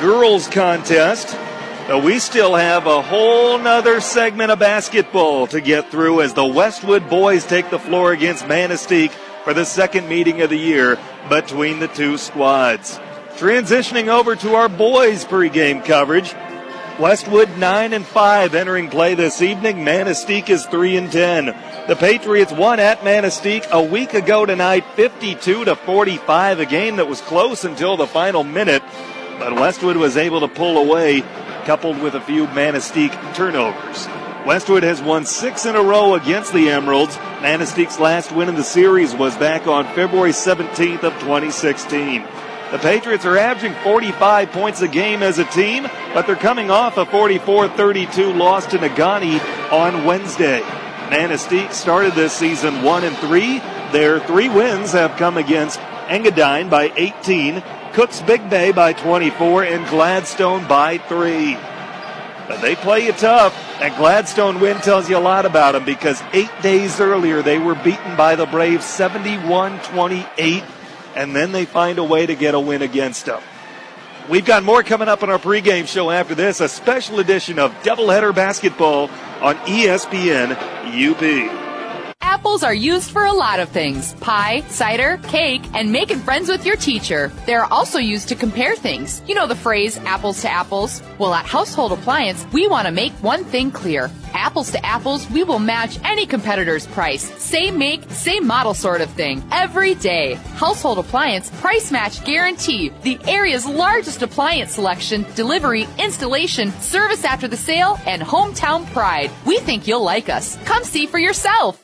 girls contest. But we still have a whole nother segment of basketball to get through as the Westwood boys take the floor against Manistique for the second meeting of the year between the two squads. Transitioning over to our boys pregame coverage. Westwood 9 and 5 entering play this evening. Manistique is 3 and 10. The Patriots won at Manistique a week ago tonight 52 to 45, a game that was close until the final minute, but Westwood was able to pull away coupled with a few Manistique turnovers. Westwood has won 6 in a row against the Emeralds. Manistique's last win in the series was back on February 17th of 2016. The Patriots are averaging 45 points a game as a team, but they're coming off a 44-32 loss to Negaunee on Wednesday. Manistique started this season 1 and 3. Their three wins have come against Engadine by 18, Cooks Big Bay by 24, and Gladstone by 3. But they play you tough. That Gladstone win tells you a lot about them because eight days earlier they were beaten by the Braves 71 28 and then they find a way to get a win against them. We've got more coming up on our pregame show after this, a special edition of Doubleheader Basketball on ESPN UP. Apples are used for a lot of things pie, cider, cake, and making friends with your teacher. They're also used to compare things. You know the phrase apples to apples? Well, at Household Appliance, we want to make one thing clear. Apples to apples, we will match any competitor's price. Same make, same model sort of thing. Every day. Household Appliance, price match guarantee. The area's largest appliance selection, delivery, installation, service after the sale, and hometown pride. We think you'll like us. Come see for yourself.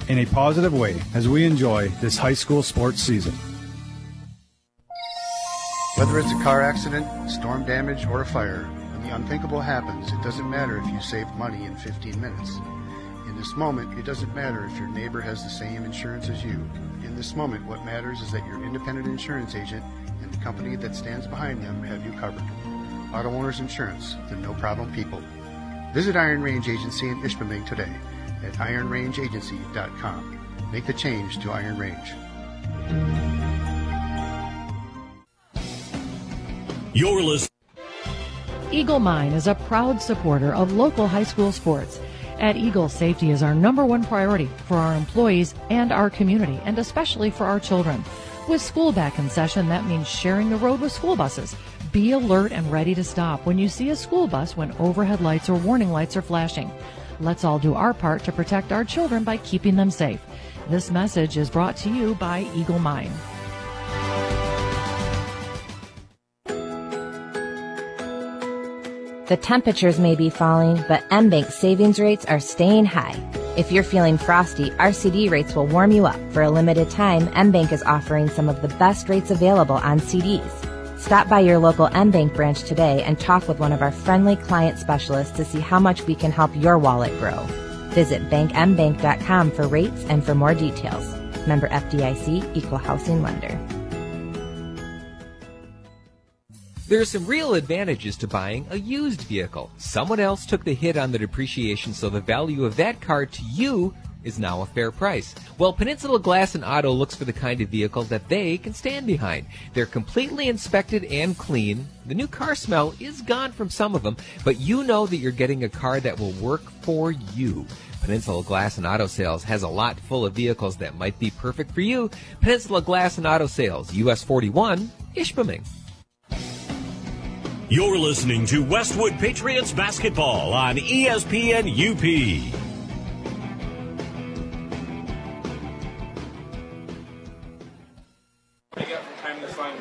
in a positive way as we enjoy this high school sports season. Whether it's a car accident, storm damage, or a fire, when the unthinkable happens, it doesn't matter if you saved money in 15 minutes. In this moment, it doesn't matter if your neighbor has the same insurance as you. In this moment, what matters is that your independent insurance agent and the company that stands behind them have you covered. Auto Owners Insurance, the no problem people. Visit Iron Range Agency in Ishpeming today at ironrangeagency.com. Make the change to Iron Range. You're listening. Eagle Mine is a proud supporter of local high school sports. At Eagle, safety is our number one priority for our employees and our community, and especially for our children. With school back in session, that means sharing the road with school buses. Be alert and ready to stop when you see a school bus when overhead lights or warning lights are flashing. Let's all do our part to protect our children by keeping them safe. This message is brought to you by Eagle Mine. The temperatures may be falling, but MBank savings rates are staying high. If you're feeling frosty, our CD rates will warm you up. For a limited time, MBank is offering some of the best rates available on CDs. Stop by your local MBank branch today and talk with one of our friendly client specialists to see how much we can help your wallet grow. Visit bankmbank.com for rates and for more details. Member FDIC, Equal Housing Lender. There are some real advantages to buying a used vehicle. Someone else took the hit on the depreciation, so the value of that car to you is now a fair price. Well, Peninsula Glass and Auto looks for the kind of vehicle that they can stand behind. They're completely inspected and clean. The new car smell is gone from some of them, but you know that you're getting a car that will work for you. Peninsula Glass and Auto Sales has a lot full of vehicles that might be perfect for you. Peninsula Glass and Auto Sales, US 41, Ishpeming. You're listening to Westwood Patriots basketball on ESPN UP.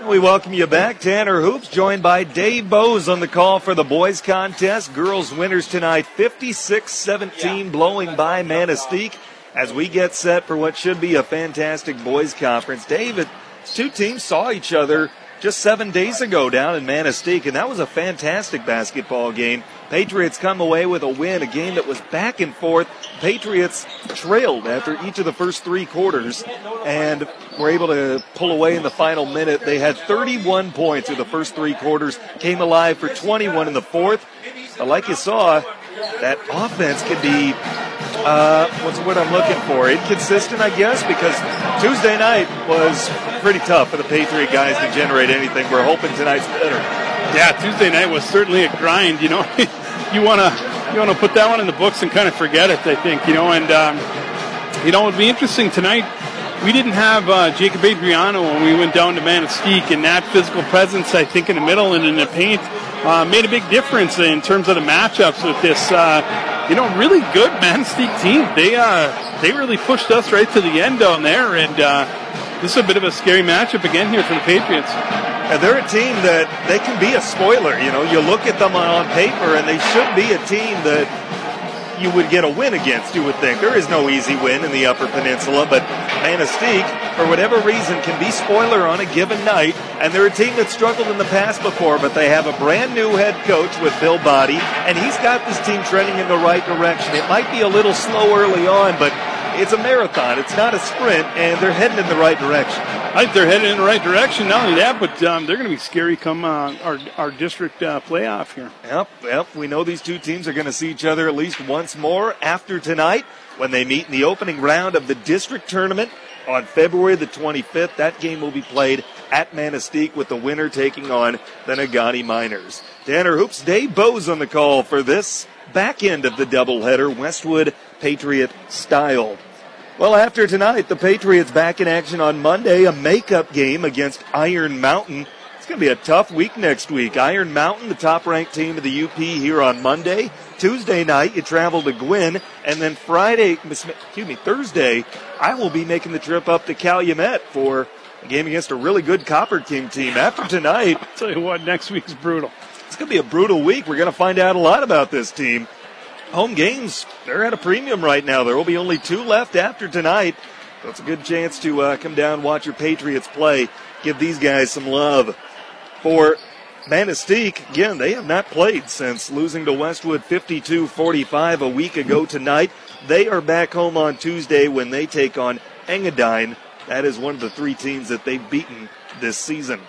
We welcome you back. Tanner Hoops joined by Dave Bowes on the call for the boys contest. Girls winners tonight 56-17 blowing by Manistique as we get set for what should be a fantastic boys conference. David, two teams saw each other just seven days ago down in Manistique, and that was a fantastic basketball game. Patriots come away with a win, a game that was back and forth. Patriots trailed after each of the first three quarters and were able to pull away in the final minute. They had 31 points in the first three quarters, came alive for 21 in the fourth. But like you saw, that offense can be uh, what's what I'm looking for? Inconsistent, I guess, because Tuesday night was pretty tough for the Patriot guys to generate anything. We're hoping tonight's better. Yeah, Tuesday night was certainly a grind. You know, you want to you want to put that one in the books and kind of forget it. I think you know, and um, you know, it'd be interesting tonight. We didn't have uh, Jacob Adriano when we went down to Manistique, and that physical presence, I think, in the middle and in the paint uh, made a big difference in terms of the matchups with this, uh, you know, really good Manistique team. They uh, they really pushed us right to the end down there, and uh, this is a bit of a scary matchup again here for the Patriots. And they're a team that they can be a spoiler. You know, you look at them on paper, and they should be a team that you would get a win against, you would think. There is no easy win in the Upper Peninsula, but Manistique, for whatever reason, can be spoiler on a given night. And they're a team that struggled in the past before, but they have a brand new head coach with Bill Body, and he's got this team trending in the right direction. It might be a little slow early on, but it's a marathon. It's not a sprint, and they're heading in the right direction. I think they're heading in the right direction. Not only that, but um, they're going to be scary come uh, our our district uh, playoff here. Yep, yep. We know these two teams are going to see each other at least once more after tonight when they meet in the opening round of the district tournament on February the 25th. That game will be played at Manistique with the winner taking on the Negaunee Miners. Tanner Hoops, Dave Bose on the call for this back end of the doubleheader, Westwood Patriot style. Well, after tonight, the Patriots back in action on Monday, a makeup game against Iron Mountain. It's going to be a tough week next week. Iron Mountain, the top ranked team of the UP here on Monday. Tuesday night, you travel to Gwinn, and then Friday, excuse me, Thursday, I will be making the trip up to Calumet for a game against a really good Copper King team. After tonight, I'll tell you what, next week's brutal. It's going to be a brutal week. We're going to find out a lot about this team home games, they're at a premium right now. There will be only two left after tonight. So it's a good chance to uh, come down, watch your Patriots play, give these guys some love. For Manistique, again, they have not played since losing to Westwood 52 45 a week ago tonight. They are back home on Tuesday when they take on Engadine. That is one of the three teams that they've beaten this season.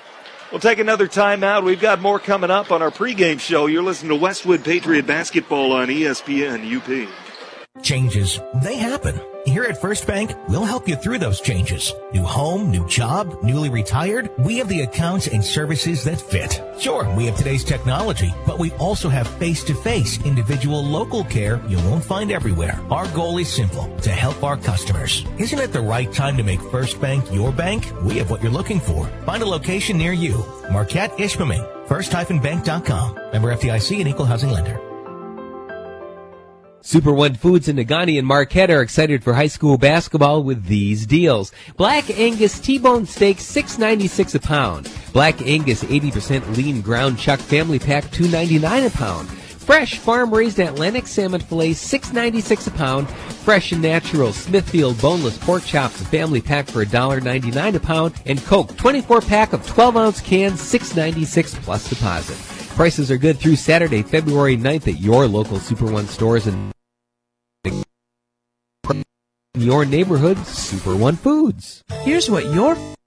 We'll take another timeout. We've got more coming up on our pregame show. You're listening to Westwood Patriot Basketball on ESPN UP. Changes, they happen. Here at First Bank, we'll help you through those changes. New home, new job, newly retired. We have the accounts and services that fit. Sure, we have today's technology, but we also have face-to-face individual local care you won't find everywhere. Our goal is simple, to help our customers. Isn't it the right time to make First Bank your bank? We have what you're looking for. Find a location near you. Marquette Ishpeming. First-bank.com. Member FDIC and equal housing lender. Super One Foods in Negaunee and Marquette are excited for high school basketball with these deals. Black Angus T-bone steak, six ninety six a pound. Black Angus 80% lean ground chuck family pack, two ninety nine a pound. Fresh farm raised Atlantic salmon fillet, six ninety six a pound. Fresh and natural Smithfield boneless pork chops, family pack for $1.99 a pound. And Coke 24 pack of 12 ounce cans, six ninety six plus deposit. Prices are good through Saturday, February 9th at your local Super One stores and your neighborhood Super One Foods. Here's what your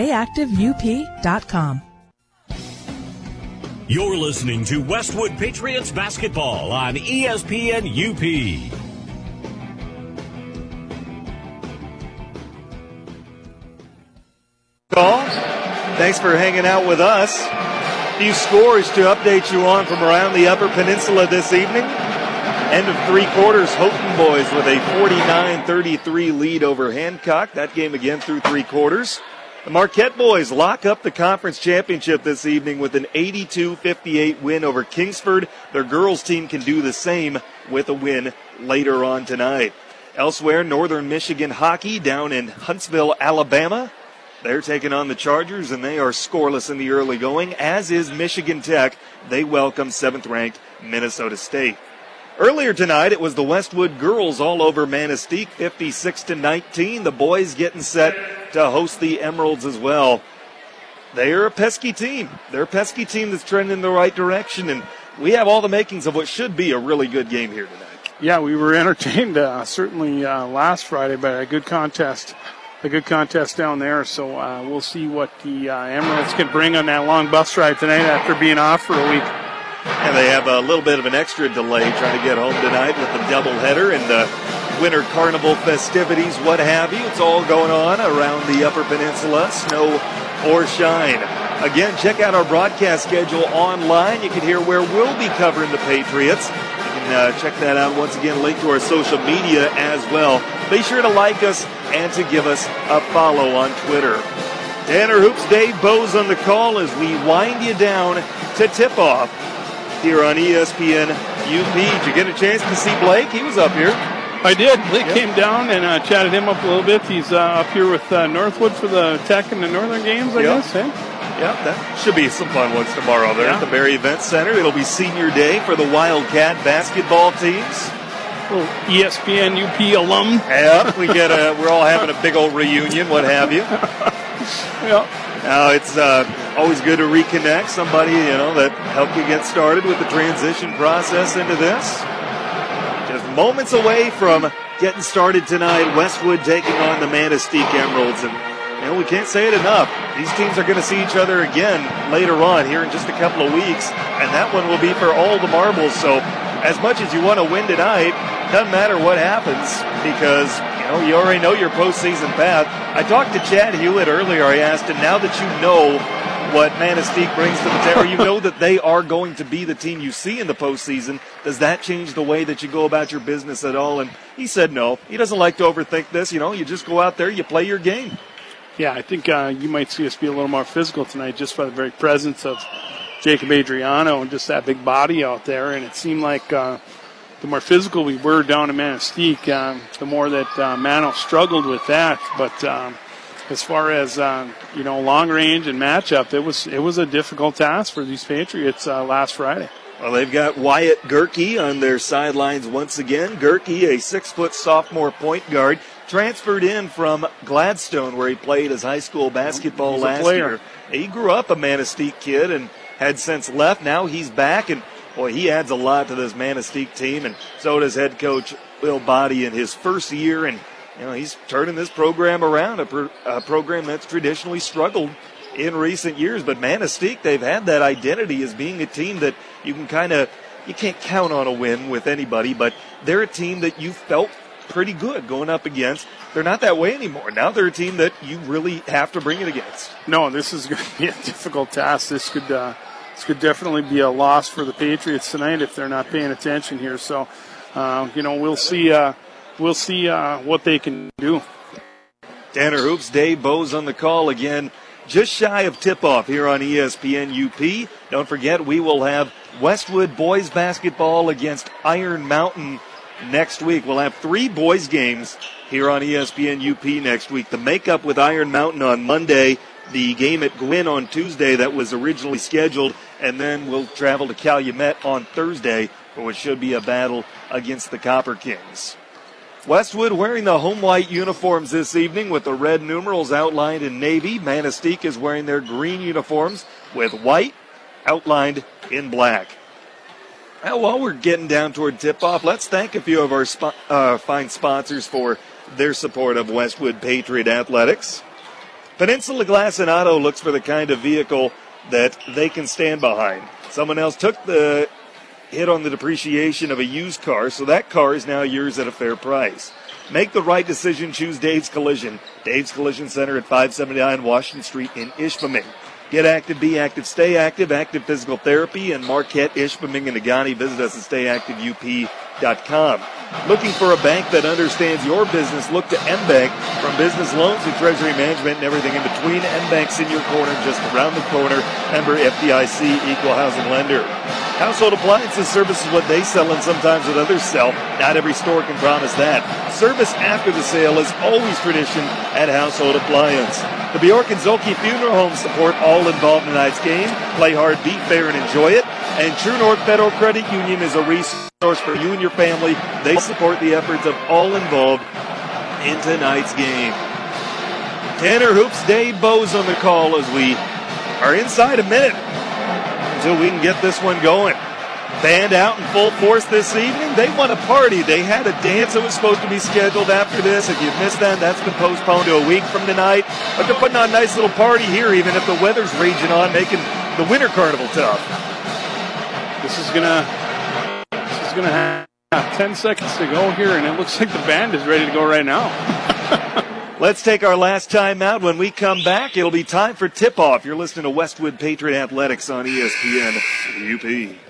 stayactiveup.com. You're listening to Westwood Patriots basketball on ESPN UP. Call. Thanks for hanging out with us. A few scores to update you on from around the Upper Peninsula this evening. End of three quarters, Houghton boys with a 49 33 lead over Hancock. That game again through three quarters. The Marquette boys lock up the conference championship this evening with an 82 58 win over Kingsford. Their girls team can do the same with a win later on tonight. Elsewhere, Northern Michigan hockey down in Huntsville, Alabama. They're taking on the Chargers and they are scoreless in the early going, as is Michigan Tech. They welcome seventh ranked Minnesota State. Earlier tonight, it was the Westwood girls all over Manistique, 56 to 19. The boys getting set to host the Emeralds as well. They're a pesky team. They're a pesky team that's trending in the right direction, and we have all the makings of what should be a really good game here tonight. Yeah, we were entertained uh, certainly uh, last Friday by a good contest, a good contest down there. So uh, we'll see what the uh, Emeralds can bring on that long bus ride tonight after being off for a week. And they have a little bit of an extra delay trying to get home tonight with the doubleheader and the winter carnival festivities, what have you. It's all going on around the Upper Peninsula, snow or shine. Again, check out our broadcast schedule online. You can hear where we'll be covering the Patriots. You can uh, check that out once again, link to our social media as well. Be sure to like us and to give us a follow on Twitter. Tanner Hoops, Dave Bose on the call as we wind you down to tip off here on ESPN UP. Did you get a chance to see Blake? He was up here. I did. Blake yep. came down and uh, chatted him up a little bit. He's uh, up here with uh, Northwood for the Tech and the Northern games, I yep. guess. Hey? Yeah, that should be some fun ones tomorrow there yeah. at the Berry Event Center. It'll be senior day for the Wildcat basketball teams. Little ESPN UP alum. Yeah, we get a. We're all having a big old reunion, what have you. yeah. Now it's uh, always good to reconnect somebody you know that helped you get started with the transition process into this. Just moments away from getting started tonight. Westwood taking on the Manistique Emeralds, and know we can't say it enough. These teams are going to see each other again later on here in just a couple of weeks, and that one will be for all the marbles. So, as much as you want to win tonight, doesn't matter what happens because you know, you already know your postseason path. I talked to Chad Hewitt earlier. I asked him, now that you know what Manistique brings to the table, you know that they are going to be the team you see in the postseason. Does that change the way that you go about your business at all? And he said no. He doesn't like to overthink this. You know, you just go out there, you play your game. Yeah, I think uh, you might see us be a little more physical tonight just by the very presence of Jacob Adriano and just that big body out there. And it seemed like. Uh, the more physical we were down in Manistique, um, the more that uh, Mano struggled with that. But um, as far as um, you know, long range and matchup, it was it was a difficult task for these Patriots uh, last Friday. Well, they've got Wyatt Gerke on their sidelines once again. Gerke, a six foot sophomore point guard, transferred in from Gladstone, where he played his high school basketball last year. He grew up a Manistique kid and had since left. Now he's back and boy, he adds a lot to this Manistique team, and so does head coach Will Body in his first year. And you know, he's turning this program around, a, pro- a program that's traditionally struggled in recent years. But Manistique, they've had that identity as being a team that you can kind of you can't count on a win with anybody, but they're a team that you felt pretty good going up against. They're not that way anymore. Now they're a team that you really have to bring it against. No, this is going to be a difficult task. This could uh, this could definitely be a loss for the Patriots tonight if they're not paying attention here. So, uh, you know, we'll see. Uh, we'll see uh, what they can do. Tanner Hoops, Dave Bose on the call again. Just shy of tip off here on ESPN UP. Don't forget, we will have Westwood boys basketball against Iron Mountain next week. We'll have three boys games here on ESPN UP next week. The makeup with Iron Mountain on Monday, the game at Gwinn on Tuesday that was originally scheduled, and then we'll travel to Calumet on Thursday for what should be a battle against the Copper Kings. Westwood wearing the home white uniforms this evening with the red numerals outlined in navy. Manistique is wearing their green uniforms with white outlined in black. Now, while we're getting down toward tip off, let's thank a few of our uh, fine sponsors for their support of Westwood Patriot Athletics. Peninsula Glass and Auto looks for the kind of vehicle that they can stand behind. Someone else took the hit on the depreciation of a used car, so that car is now yours at a fair price. Make the right decision. Choose Dave's Collision. Dave's Collision Center at 579 Washington Street in Ishpeming. Get active, be active, stay active. Active Physical Therapy in Marquette, Ishpeming, and Negaunee. Visit us at stayactiveup.com. Looking for a bank that understands your business? Look to MBank. From business loans to treasury management and everything in between, MBank's in your corner, just around the corner. Member FDIC, equal housing lender. Household appliances service is what they sell and sometimes what others sell. Not every store can promise that. Service after the sale is always tradition at Household Appliance. The Bjork and Zhulkie Funeral Home support all involved in tonight's game. Play hard, be fair, and enjoy it. And True North Federal Credit Union is a resource for you and your family. They support the efforts of all involved in tonight's game. Tanner Hoops, Dave Bose on the call as we are inside a minute until we can get this one going. Band out in full force this evening. They want a party. They had a dance that was supposed to be scheduled after this. If you missed that, that's been postponed to a week from tonight. But they're putting on a nice little party here, even if the weather's raging on, making the winter carnival tough. This is gonna. This is gonna have ten seconds to go here, and it looks like the band is ready to go right now. Let's take our last time out. When we come back, it'll be time for tip off. You're listening to Westwood Patriot Athletics on ESPN UP.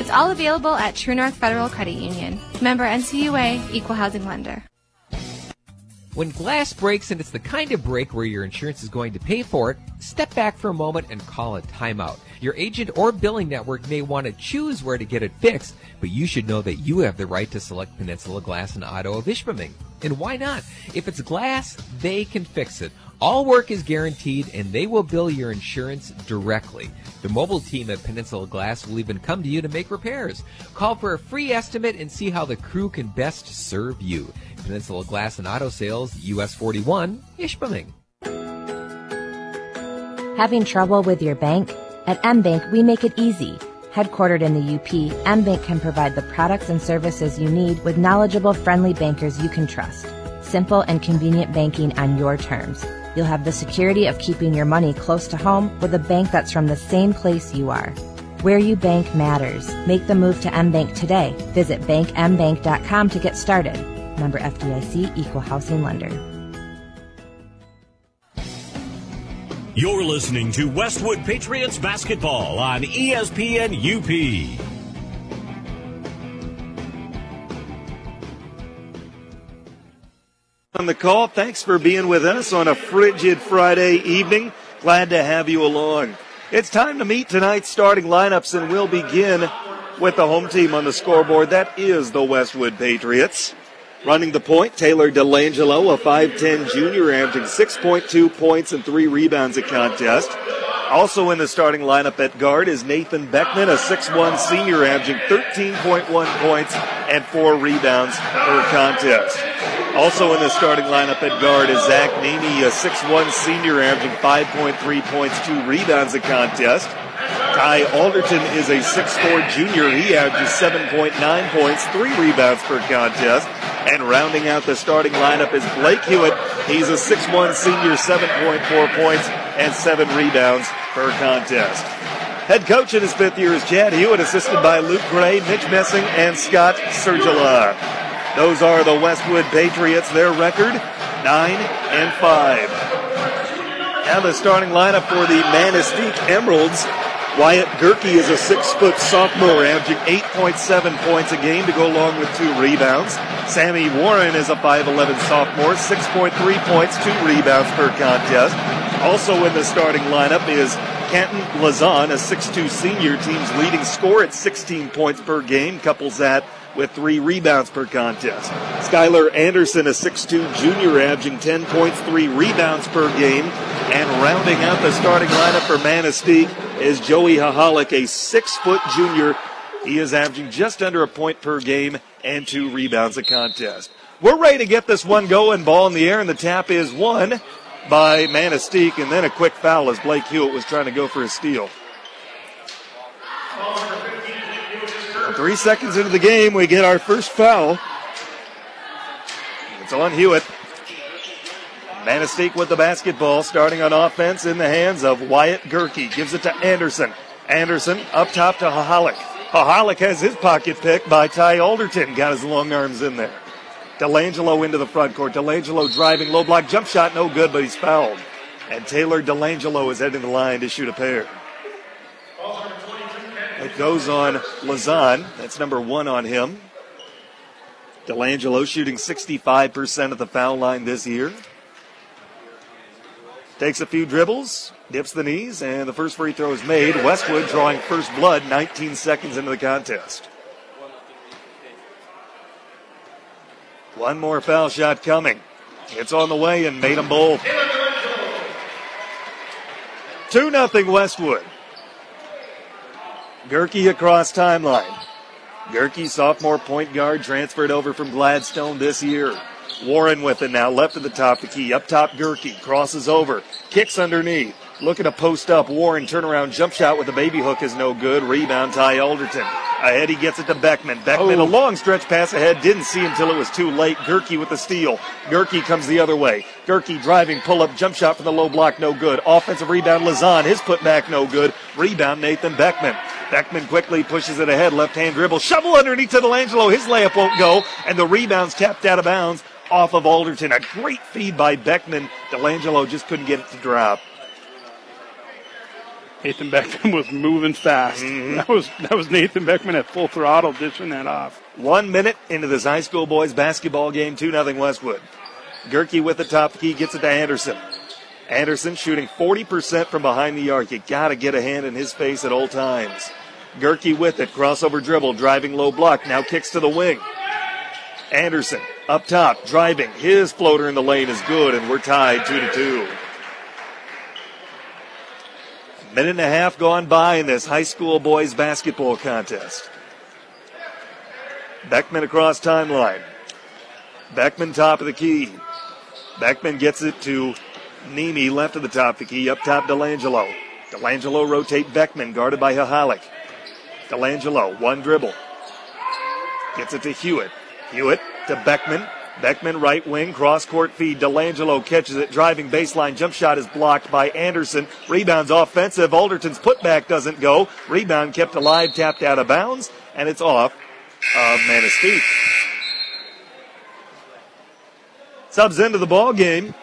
It's all available at True North Federal Credit Union. Member NCUA, Equal Housing Lender. When glass breaks and it's the kind of break where your insurance is going to pay for it, step back for a moment and call a timeout. Your agent or billing network may want to choose where to get it fixed, but you should know that you have the right to select Peninsula Glass and Auto of Ishpeming. And why not? If it's glass, they can fix it. All work is guaranteed and they will bill your insurance directly. The mobile team at Peninsula Glass will even come to you to make repairs. Call for a free estimate and see how the crew can best serve you. Peninsula Glass and Auto Sales, US 41, Ishpeming. Having trouble with your bank? At MBank, we make it easy. Headquartered in the UP, MBank can provide the products and services you need with knowledgeable, friendly bankers you can trust. Simple and convenient banking on your terms. You'll have the security of keeping your money close to home with a bank that's from the same place you are. Where you bank matters. Make the move to MBank today. Visit bankmbank.com to get started. Member FDIC Equal Housing Lender. You're listening to Westwood Patriots basketball on ESPN UP. On the call, thanks for being with us on a frigid Friday evening. Glad to have you along. It's time to meet tonight's starting lineups, and we'll begin with the home team on the scoreboard. That is the Westwood Patriots. Running the point, Taylor Delangelo, a 5'10 junior, averaging 6.2 points and three rebounds a contest. Also in the starting lineup at guard is Nathan Beckman, a 6'1 senior, averaging 13.1 points and four rebounds per contest. Also in the starting lineup at guard is Zach Namey, a 6'1 senior, averaging 5.3 points, two rebounds a contest. Ty Alderton is a 6'4 junior. He averages 7.9 points, three rebounds per contest. And rounding out the starting lineup is Blake Hewitt. He's a 6'1 senior, 7.4 points and seven rebounds per contest. Head coach in his fifth year is Chad Hewitt, assisted by Luke Gray, Mitch Messing, and Scott Sergila. Those are the Westwood Patriots. Their record, 9 and 5. Now the starting lineup for the Manistique Emeralds. Wyatt Gerke is a six foot sophomore, averaging 8.7 points a game to go along with two rebounds. Sammy Warren is a 5'11 sophomore, 6.3 points, two rebounds per contest. Also in the starting lineup is Canton Lazan, a 6'2 senior, team's leading scorer at 16 points per game, couples that with three rebounds per contest. Skylar Anderson, a 6'2 junior, averaging 10 points, three rebounds per game. And rounding out the starting lineup for Manistique is Joey Hahalik, a six foot junior. He is averaging just under a point per game and two rebounds a contest. We're ready to get this one going. Ball in the air, and the tap is won by Manistique, and then a quick foul as Blake Hewitt was trying to go for a steal. Three seconds into the game, we get our first foul. It's on Hewitt. Manistique with the basketball, starting on offense in the hands of Wyatt Gerke. Gives it to Anderson. Anderson up top to Hahalik. Hahalik has his pocket picked by Ty Alderton. Got his long arms in there. Delangelo into the front court. Delangelo driving low block jump shot, no good, but he's fouled. And Taylor Delangelo is heading the line to shoot a pair. It goes on Lazan. That's number one on him. Delangelo shooting 65% of the foul line this year. Takes a few dribbles, dips the knees, and the first free throw is made. Westwood drawing first blood 19 seconds into the contest. One more foul shot coming. It's on the way and made them both. 2 0 Westwood. Gerke across timeline. Gerke, sophomore point guard, transferred over from Gladstone this year. Warren with it now, left of the top, the key. Up top, Gerke crosses over, kicks underneath. Looking to post up. Warren turnaround jump shot with the baby hook is no good. Rebound, Ty Alderton. Ahead, he gets it to Beckman. Beckman, oh. a long stretch pass ahead. Didn't see until it was too late. Gerke with the steal. Gerke comes the other way. Gerke driving, pull up, jump shot from the low block, no good. Offensive rebound, Lazan. His putback, no good. Rebound, Nathan Beckman. Beckman quickly pushes it ahead. Left hand dribble. Shovel underneath to Delangelo. His layup won't go. And the rebound's tapped out of bounds off of Alderton. A great feed by Beckman. Delangelo just couldn't get it to drop. Nathan Beckman was moving fast. Mm-hmm. That was that was Nathan Beckman at full throttle dishing that off. One minute into this high school boys basketball game, two nothing Westwood. Gerke with the top key gets it to Anderson. Anderson shooting 40% from behind the arc. You gotta get a hand in his face at all times. Gerke with it, crossover dribble, driving low block, now kicks to the wing. Anderson up top, driving. His floater in the lane is good, and we're tied two to two. Minute and a half gone by in this high school boys basketball contest. Beckman across timeline. Beckman top of the key. Beckman gets it to Nemi left of the top of the key. Up top, Delangelo. Delangelo rotate Beckman, guarded by Hahalik. Delangelo, one dribble. Gets it to Hewitt. Hewitt to Beckman. Beckman right wing, cross court feed. Delangelo catches it, driving baseline. Jump shot is blocked by Anderson. Rebounds offensive. Alderton's putback doesn't go. Rebound kept alive, tapped out of bounds, and it's off of Manistique. Subs into the ball game.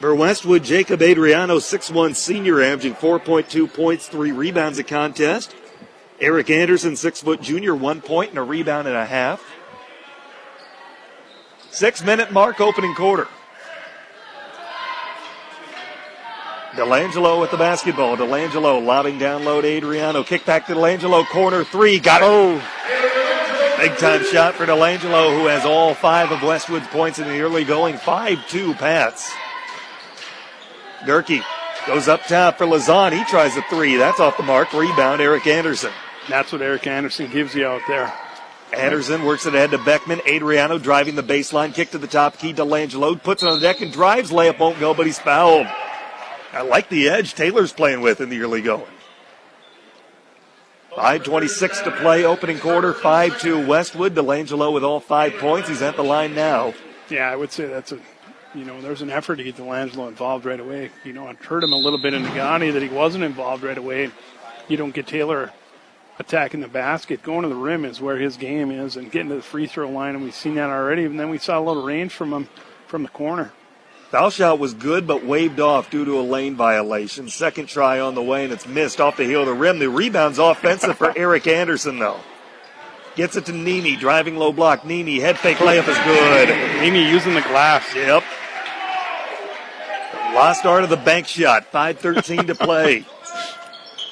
For Westwood, Jacob Adriano, 6'1 senior, averaging 4.2 points, three rebounds a contest. Eric Anderson, 6 foot junior, one point and a rebound and a half. Six minute mark opening quarter. Delangelo with the basketball. Delangelo lobbing down low to Adriano. Kick back to Delangelo. Corner three. Got it. Oh. Big time shot for Delangelo, who has all five of Westwood's points in the early going. 5 2 Pats. Gerke goes up top for Lazan. He tries a three. That's off the mark. Rebound, Eric Anderson. That's what Eric Anderson gives you out there. Anderson works it ahead to Beckman. Adriano driving the baseline. Kick to the top key. Delangelo puts it on the deck and drives. Layup won't go, but he's fouled. I like the edge Taylor's playing with in the early going. 5.26 to play, opening quarter, 5 2 Westwood. Delangelo with all five points. He's at the line now. Yeah, I would say that's a, you know, there's an effort to get Delangelo involved right away. You know, I heard him a little bit in Negaunee that he wasn't involved right away. You don't get Taylor attacking the basket, going to the rim is where his game is, and getting to the free throw line. And we've seen that already. And then we saw a little range from him from the corner. Foul shot was good, but waved off due to a lane violation. Second try on the way, and it's missed off the heel of the rim. The rebound's offensive for Eric Anderson, though. Gets it to Nemi, driving low block. Nemi, head fake layup is good. Nemi using the glass. Yep. Last start of the bank shot. 5.13 to play.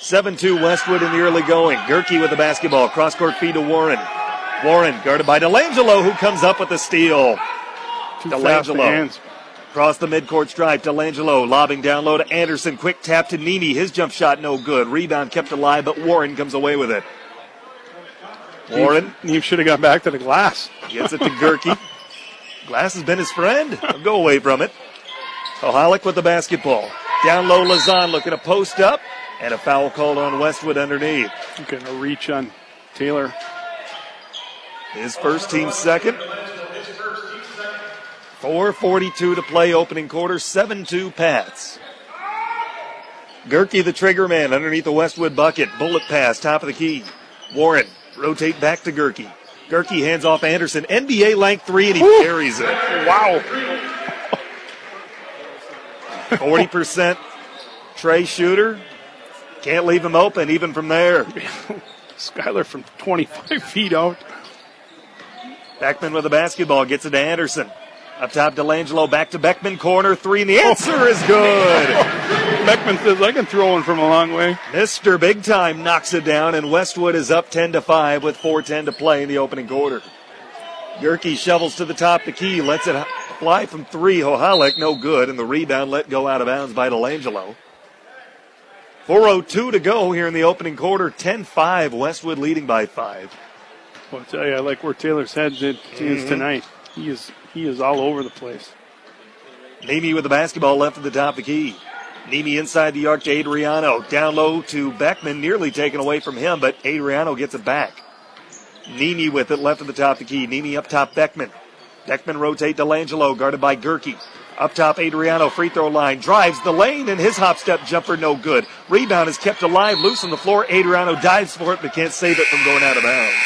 7 2 Westwood in the early going. Gerke with the basketball. Cross court feed to Warren. Warren guarded by Delangelo, who comes up with the steal. Too Delangelo. Across the midcourt stripe, Delangelo lobbing down low to Anderson. Quick tap to Nini. His jump shot no good. Rebound kept alive, but Warren comes away with it. Warren. You should have got back to the glass. Gets it to Gerke. glass has been his friend. Don't go away from it. Ohalik with the basketball. Down low, Lazan looking to post up. And a foul called on Westwood underneath. Getting a reach on Taylor. His first team second. 4.42 to play, opening quarter, 7 2 Pats. Gerke, the trigger man, underneath the Westwood bucket. Bullet pass, top of the key. Warren, rotate back to Gerke. Gerke hands off Anderson. NBA length three, and he Ooh. carries it. Wow. 40% Trey shooter. Can't leave him open, even from there. Skylar from 25 feet out. Beckman with the basketball, gets it to Anderson. Up top, Delangelo back to Beckman, corner three, and the answer is good. Beckman says, I can throw one from a long way. Mr. Big Time knocks it down, and Westwood is up 10 to 5 with 4.10 to play in the opening quarter. Gerke shovels to the top the key, lets it fly from three. Hohalik, no good, and the rebound let go out of bounds by Delangelo. 4.02 to go here in the opening quarter. 10 5, Westwood leading by five. Well, I tell you, I like where Taylor's head is mm-hmm. tonight. He is he is all over the place. Nemi with the basketball left at the top of the key. Nemi inside the arc to Adriano. Down low to Beckman, nearly taken away from him, but Adriano gets it back. Nemi with it left at the top of the key. Nemi up top, Beckman. Beckman rotate Delangelo, guarded by Gerke. Up top, Adriano, free throw line, drives the lane, and his hop step jumper no good. Rebound is kept alive, loose on the floor. Adriano dives for it, but can't save it from going out of bounds.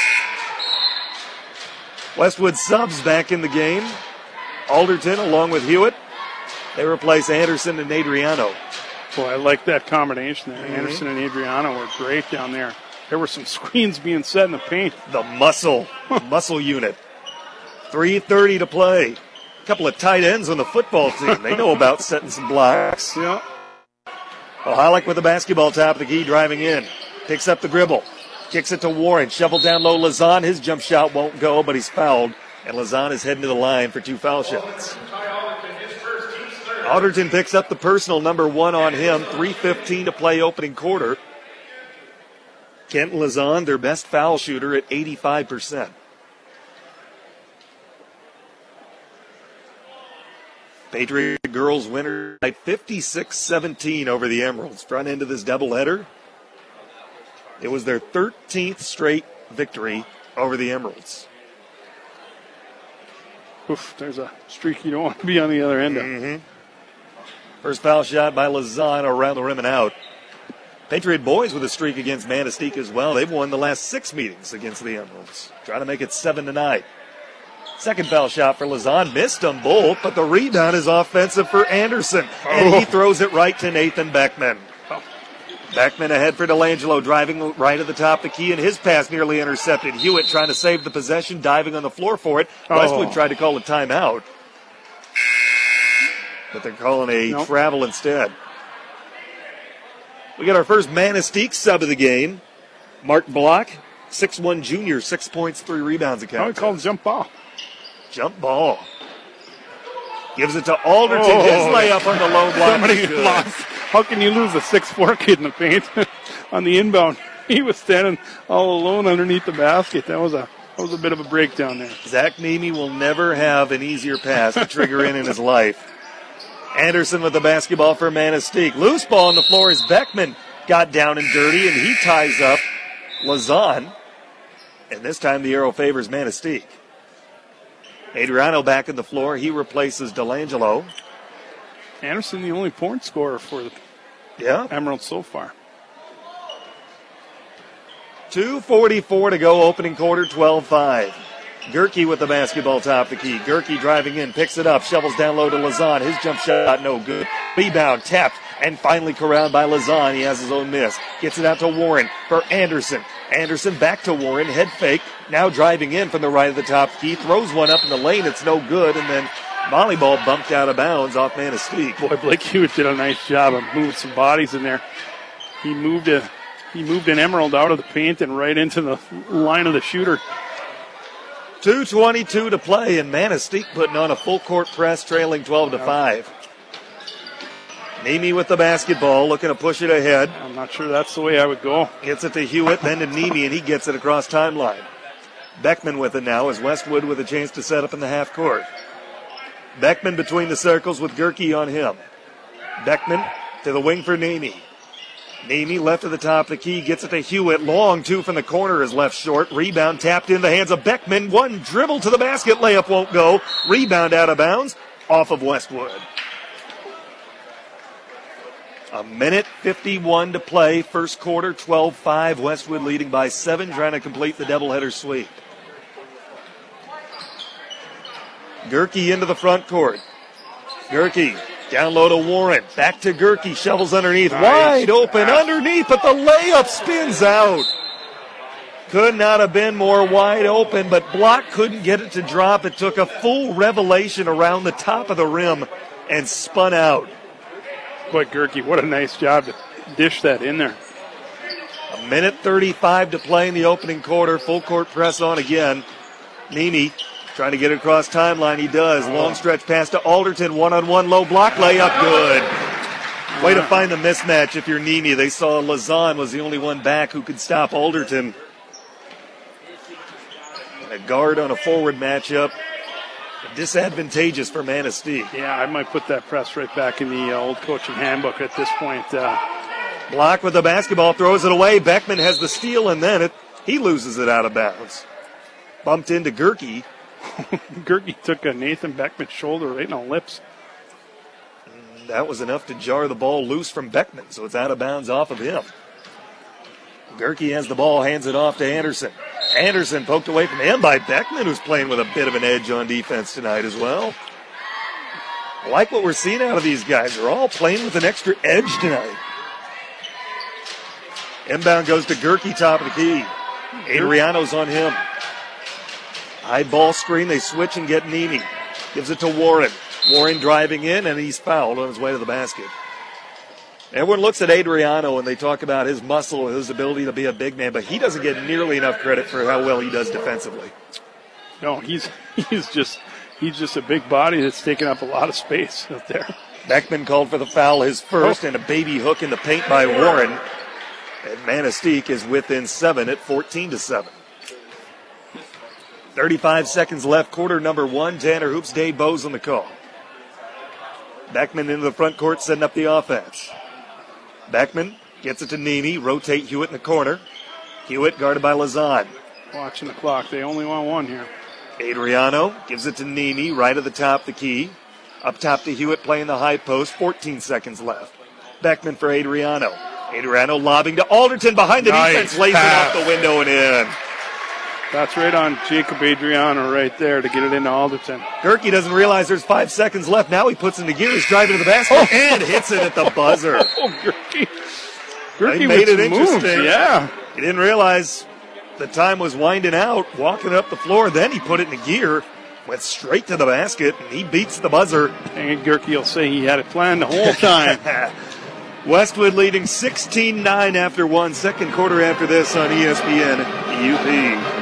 Westwood subs back in the game. Alderton along with Hewitt. They replace Anderson and Adriano. Boy, I like that combination there. Mm-hmm. Anderson and Adriano were great down there. There were some screens being set in the paint. The muscle, muscle unit. 3.30 to play. A couple of tight ends on the football team. They know about setting some blocks. Yeah. Ohalik with the basketball top of the key driving in. Picks up the dribble. Kicks it to Warren. Shovel down low. Lazan. His jump shot won't go, but he's fouled. And Lazan is heading to the line for two foul shots. Alderton picks up the personal number one on him. 3.15 to play opening quarter. Kent Lazan, their best foul shooter at 85%. Patriot girls winner by 56 17 over the Emeralds. Front end of this doubleheader. It was their 13th straight victory over the Emeralds. Oof, there's a streak you don't want to be on the other end of. Mm-hmm. First foul shot by Lazan around the rim and out. Patriot boys with a streak against Manistique as well. They've won the last six meetings against the Emeralds. Trying to make it seven to nine. Second foul shot for Lazan. Missed them both, but the rebound is offensive for Anderson. And he oh. throws it right to Nathan Beckman. Beckman ahead for Delangelo, driving right at the top of the key, and his pass nearly intercepted. Hewitt trying to save the possession, diving on the floor for it. Oh. Westwood tried to call a timeout, but they're calling a nope. travel instead. We got our first Manistique sub of the game. Mark Block, six-one junior, six points, three rebounds. Account. Oh, he called jump ball. Jump ball. Gives it to Alderton. Oh, His layup on the low block. How can you lose a six-four kid in the paint on the inbound? He was standing all alone underneath the basket. That was a that was a bit of a breakdown there. Zach Nemi will never have an easier pass to trigger in in his life. Anderson with the basketball for Manistique. Loose ball on the floor as Beckman got down and dirty, and he ties up Lazan. And this time the arrow favors Manistique. Adriano back in the floor. He replaces Delangelo. Anderson, the only point scorer for the yeah. Emerald so far. 2.44 to go, opening quarter, 12 5. Gerke with the basketball top the key. Gerke driving in, picks it up, shovels down low to Lazan. His jump shot no good. Rebound tapped and finally corralled by Lazan. He has his own miss. Gets it out to Warren for Anderson. Anderson back to Warren, head fake. Now driving in from the right of the top key. Throws one up in the lane. It's no good. And then volleyball bumped out of bounds off Manistique. Boy, Blake Hewitt did a nice job of moving some bodies in there. He moved a he moved an emerald out of the paint and right into the line of the shooter. 2.22 to play, and Manistique putting on a full court press, trailing 12 to 5. Nemi with the basketball, looking to push it ahead. I'm not sure that's the way I would go. Gets it to Hewitt, then to Nemi, and he gets it across timeline. Beckman with it now as Westwood with a chance to set up in the half court. Beckman between the circles with Gerke on him. Beckman to the wing for Nemi. Nemi left of the top of the key, gets it to Hewitt. Long two from the corner is left short. Rebound tapped in the hands of Beckman. One dribble to the basket. Layup won't go. Rebound out of bounds off of Westwood. A minute 51 to play. First quarter, 12 5. Westwood leading by seven, trying to complete the doubleheader sweep. Gerke into the front court. Gerke down low to Warren. Back to Gerke. Shovels underneath. Nice. Wide open underneath, but the layup spins out. Could not have been more wide open, but Block couldn't get it to drop. It took a full revelation around the top of the rim and spun out. Boy, Gerke, what a nice job to dish that in there. A minute 35 to play in the opening quarter. Full court press on again. Nemi trying to get across timeline. He does. Long stretch pass to Alderton. One on one low block layup. Good. Way to find the mismatch if you're Nemi. They saw Lazan was the only one back who could stop Alderton. And a guard on a forward matchup. Disadvantageous for Manistique. Yeah, I might put that press right back in the uh, old coaching handbook at this point. Uh, Block with the basketball, throws it away. Beckman has the steal, and then it he loses it out of bounds. Bumped into Gerke. Gerke took a Nathan Beckman shoulder right in the lips. That was enough to jar the ball loose from Beckman, so it's out of bounds off of him. Gerke has the ball, hands it off to Anderson. Anderson poked away from him by Beckman, who's playing with a bit of an edge on defense tonight as well. I like what we're seeing out of these guys. They're all playing with an extra edge tonight. Inbound goes to Gerke, top of the key. Adriano's on him. High ball screen. They switch and get Nemi. Gives it to Warren. Warren driving in, and he's fouled on his way to the basket. Everyone looks at Adriano and they talk about his muscle, his ability to be a big man, but he doesn't get nearly enough credit for how well he does defensively. No, he's he's just he's just a big body that's taking up a lot of space out there. Beckman called for the foul, his first, oh. and a baby hook in the paint by Warren. And Manistique is within seven at 14 to 7. 35 seconds left, quarter number one. Tanner Hoops, Dave Bowes on the call. Beckman into the front court, setting up the offense. Beckman gets it to Nemi, rotate Hewitt in the corner. Hewitt guarded by Lazan. Watching the clock, they only want one here. Adriano gives it to Nemi, right at the top the key. Up top to Hewitt playing the high post, 14 seconds left. Beckman for Adriano. Adriano lobbing to Alderton behind the Nice defense, lays pass. it off the window and in. That's right on Jacob Adriano right there to get it into Alderton. Gerke doesn't realize there's five seconds left. Now he puts into gear. He's driving to the basket oh. and hits it at the buzzer. Oh, Gerke. Gerke made it moves, interesting. Yeah. He didn't realize the time was winding out, walking up the floor. Then he put it into gear, went straight to the basket, and he beats the buzzer. And Gerke will say he had it planned the whole time. Westwood leading 16 9 after one. Second quarter after this on ESPN UP.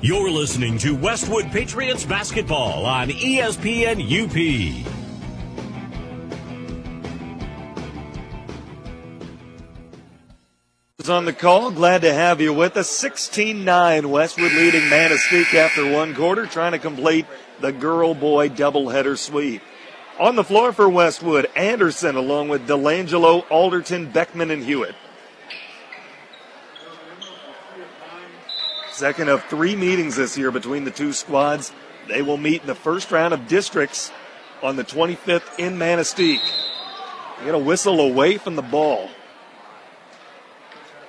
You're listening to Westwood Patriots basketball on ESPN UP. on the call. Glad to have you with us. 16 9. Westwood leading Manistique after one quarter, trying to complete the girl boy doubleheader sweep. On the floor for Westwood, Anderson along with Delangelo, Alderton, Beckman, and Hewitt. Second of three meetings this year between the two squads. They will meet in the first round of districts on the 25th in Manistique. Get a whistle away from the ball.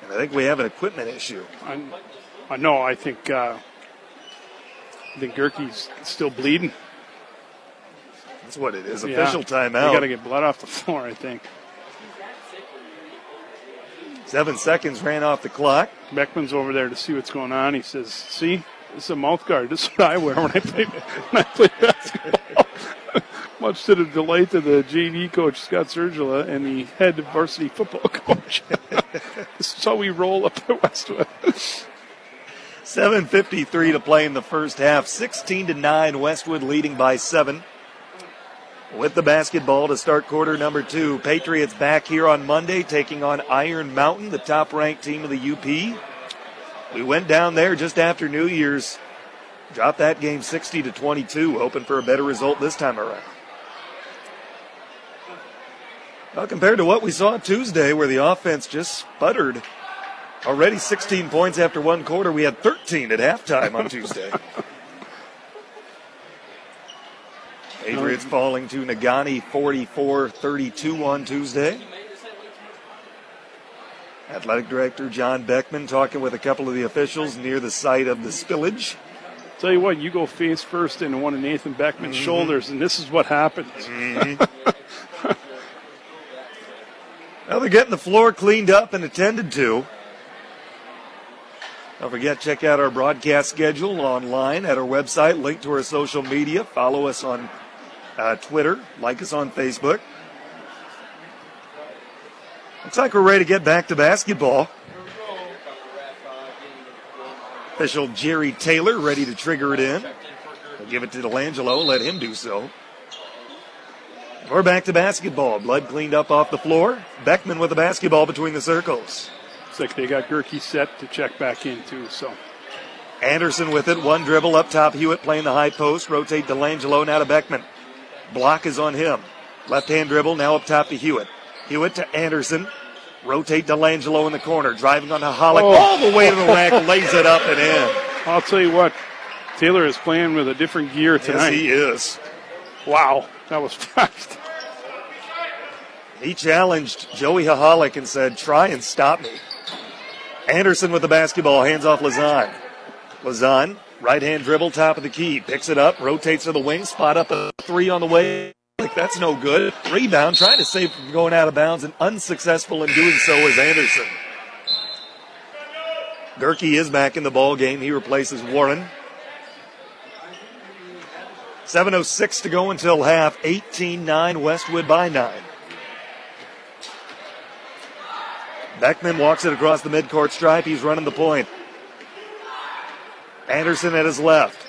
And I think we have an equipment issue. I, I know. I think uh, I think Gerke's still bleeding. That's what it is. Official Yeah. Official timeout. You got to get blood off the floor. I think. Seven seconds ran off the clock. Beckman's over there to see what's going on. He says, "See, this is a mouth guard. This is what I wear when I play when I play basketball." Much to the delight of the JV coach Scott Sergila and the head varsity football coach. this is how we roll up at Westwood. 7.53 to play in the first half. 16 to 9, Westwood leading by 7. With the basketball to start quarter number two. Patriots back here on Monday taking on Iron Mountain, the top ranked team of the UP. We went down there just after New Year's, dropped that game 60 to 22, hoping for a better result this time around. Well, compared to what we saw Tuesday, where the offense just sputtered, already 16 points after one quarter, we had 13 at halftime on Tuesday. Patriots falling to Negaunee 44 32 on Tuesday. Athletic Director John Beckman talking with a couple of the officials near the site of the spillage. Tell you what, you go face first into one of Nathan Beckman's Mhm. shoulders, and this is what happens. Mhm. Well, they're getting the floor cleaned up and attended to. Don't forget, check out our broadcast schedule online at our website, link to our social media. Follow us on uh, Twitter, like us on Facebook. Looks like we're ready to get back to basketball. Official Jerry Taylor ready to trigger it in. We'll give it to Delangelo, let him do so. We're back to basketball. Blood cleaned up off the floor. Beckman with the basketball between the circles. It's like they got Gerke set to check back in, too, so. Anderson with it. One dribble up top. Hewitt playing the high post. Rotate Delangelo now to Beckman. Block is on him. Left hand dribble now up top to Hewitt. Hewitt to Anderson. Rotate Delangelo in the corner. Driving on Holick Oh. all the way to the rack. lays it up and in. I'll tell you what, Taylor is playing with a different gear tonight. Yes, he is. Wow, that was fast. He challenged Joey Hahalik and said, try and stop me. Anderson with the basketball, hands off Lazan. Lazan, right hand dribble, top of the key, picks it up, rotates to the wing, spot up a three on the way. Like that's no good. Rebound, trying to save from going out of bounds and unsuccessful in doing so is Anderson. Gerke is back in the ball game. He replaces Warren. 7.06 to go until half. 18 9, Westwood by 9. Beckman walks it across the midcourt stripe. He's running the point. Anderson at his left.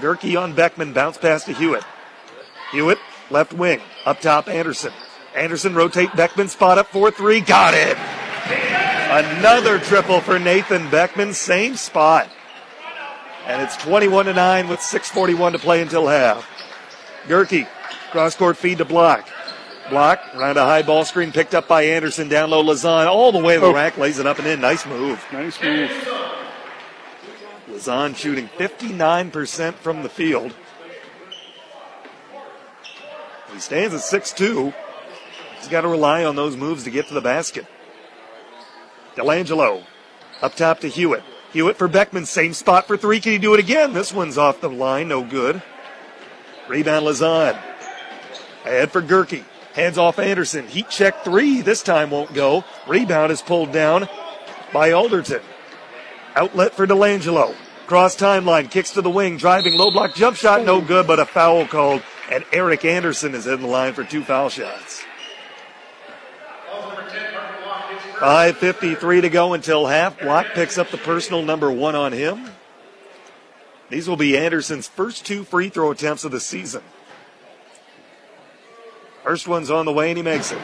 Gerke on Beckman. Bounce pass to Hewitt. Hewitt, left wing. Up top, Anderson. Anderson rotate Beckman. Spot up 4 3. Got it. Another triple for Nathan Beckman. Same spot. And it's 21 to 9 with 6.41 to play until half. Gerke, cross court feed to Block. Block, around a high ball screen, picked up by Anderson, down low Lazan, all the way to the Oh. rack, lays it up and in. Nice move. Nice move. Lazan shooting 59% from the field. He stands at 6'2. He's got to rely on those moves to get to the basket. Delangelo up top to Hewitt. Hewitt for Beckman, same spot for three. Can he do it again? This one's off the line, no good. Rebound Lazan. Ahead for Gerke. Hands off Anderson. Heat check three. This time won't go. Rebound is pulled down by Alderton. Outlet for Delangelo. Cross timeline. Kicks to the wing. Driving low block jump shot. No good, but a foul called. And Eric Anderson is in the line for two foul shots. 5.53 to go until half. Block picks up the personal number one on him. These will be Anderson's first two free throw attempts of the season. First one's on the way and he makes it.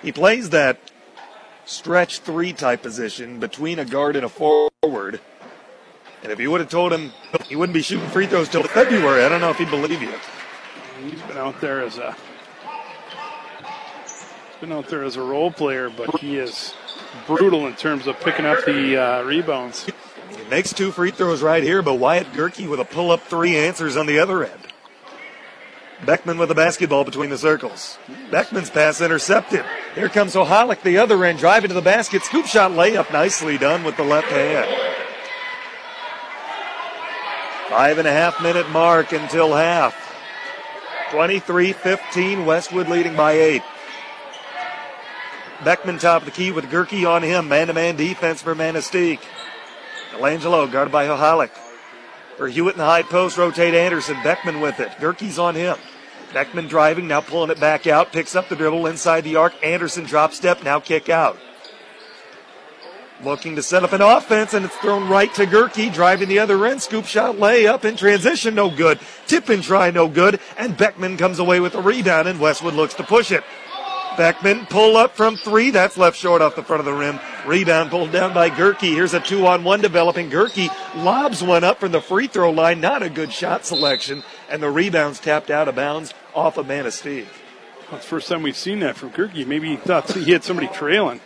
He plays that stretch three type position between a guard and a forward. And if you would have told him he wouldn't be shooting free throws till February, I don't know if he'd believe you. He's been out there as a been out there as a role player, but he is brutal in terms of picking up the uh, rebounds. He makes two free throws right here, but Wyatt Gerke with a pull up three answers on the other end. Beckman with the basketball between the circles. Beckman's pass intercepted. Here comes Ohalik, the other end, driving to the basket. Scoop shot layup, nicely done with the left hand. Five and a half minute mark until half. 23 15, Westwood leading by eight. Beckman top of the key with Gerke on him. Man to man defense for Manistique. Delangelo guarded by Ohalik. For Hewitt in the high post, rotate Anderson. Beckman with it. Gerke's on him. Beckman driving, now pulling it back out. Picks up the dribble inside the arc. Anderson drop step, now kick out. looking to set up an offense, and it's thrown right to Gerke, driving the other end. Scoop shot, layup in transition, no good. Tip and try, no good. And Beckman comes away with a rebound, and Westwood looks to push it. Beckman pull up from three. That's left short off the front of the rim. Rebound pulled down by Gerke. Here's a two on one developing. Gerke lobs one up from the free throw line. Not a good shot selection. And the rebound's tapped out of bounds off of Manistique. That's the first time we've seen that from Gerke. Maybe he thought he had somebody trailing.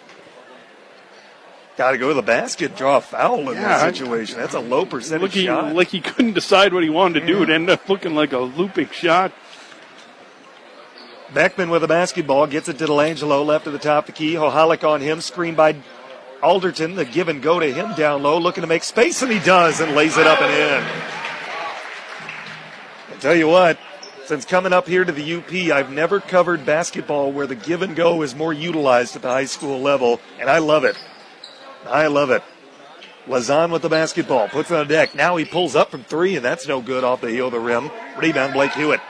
Got to go to the basket, draw a foul in Yeah, that situation. That's a low percentage Look, he, shot. like he couldn't decide what he wanted to do. It ended up looking like a looping shot. Beckman with the basketball gets it to Delangelo, left of the top of the key. Hohalik on him, screened by Alderton. The give and go to him down low, looking to make space, and he does, and lays it up and in. I tell you what, since coming up here to the UP, I've never covered basketball where the give and go is more utilized at the high school level, and I love it. I love it. Lazan with the basketball, puts it on deck. Now he pulls up from three, and that's no good off the heel of the rim. Rebound, Blake Hewitt.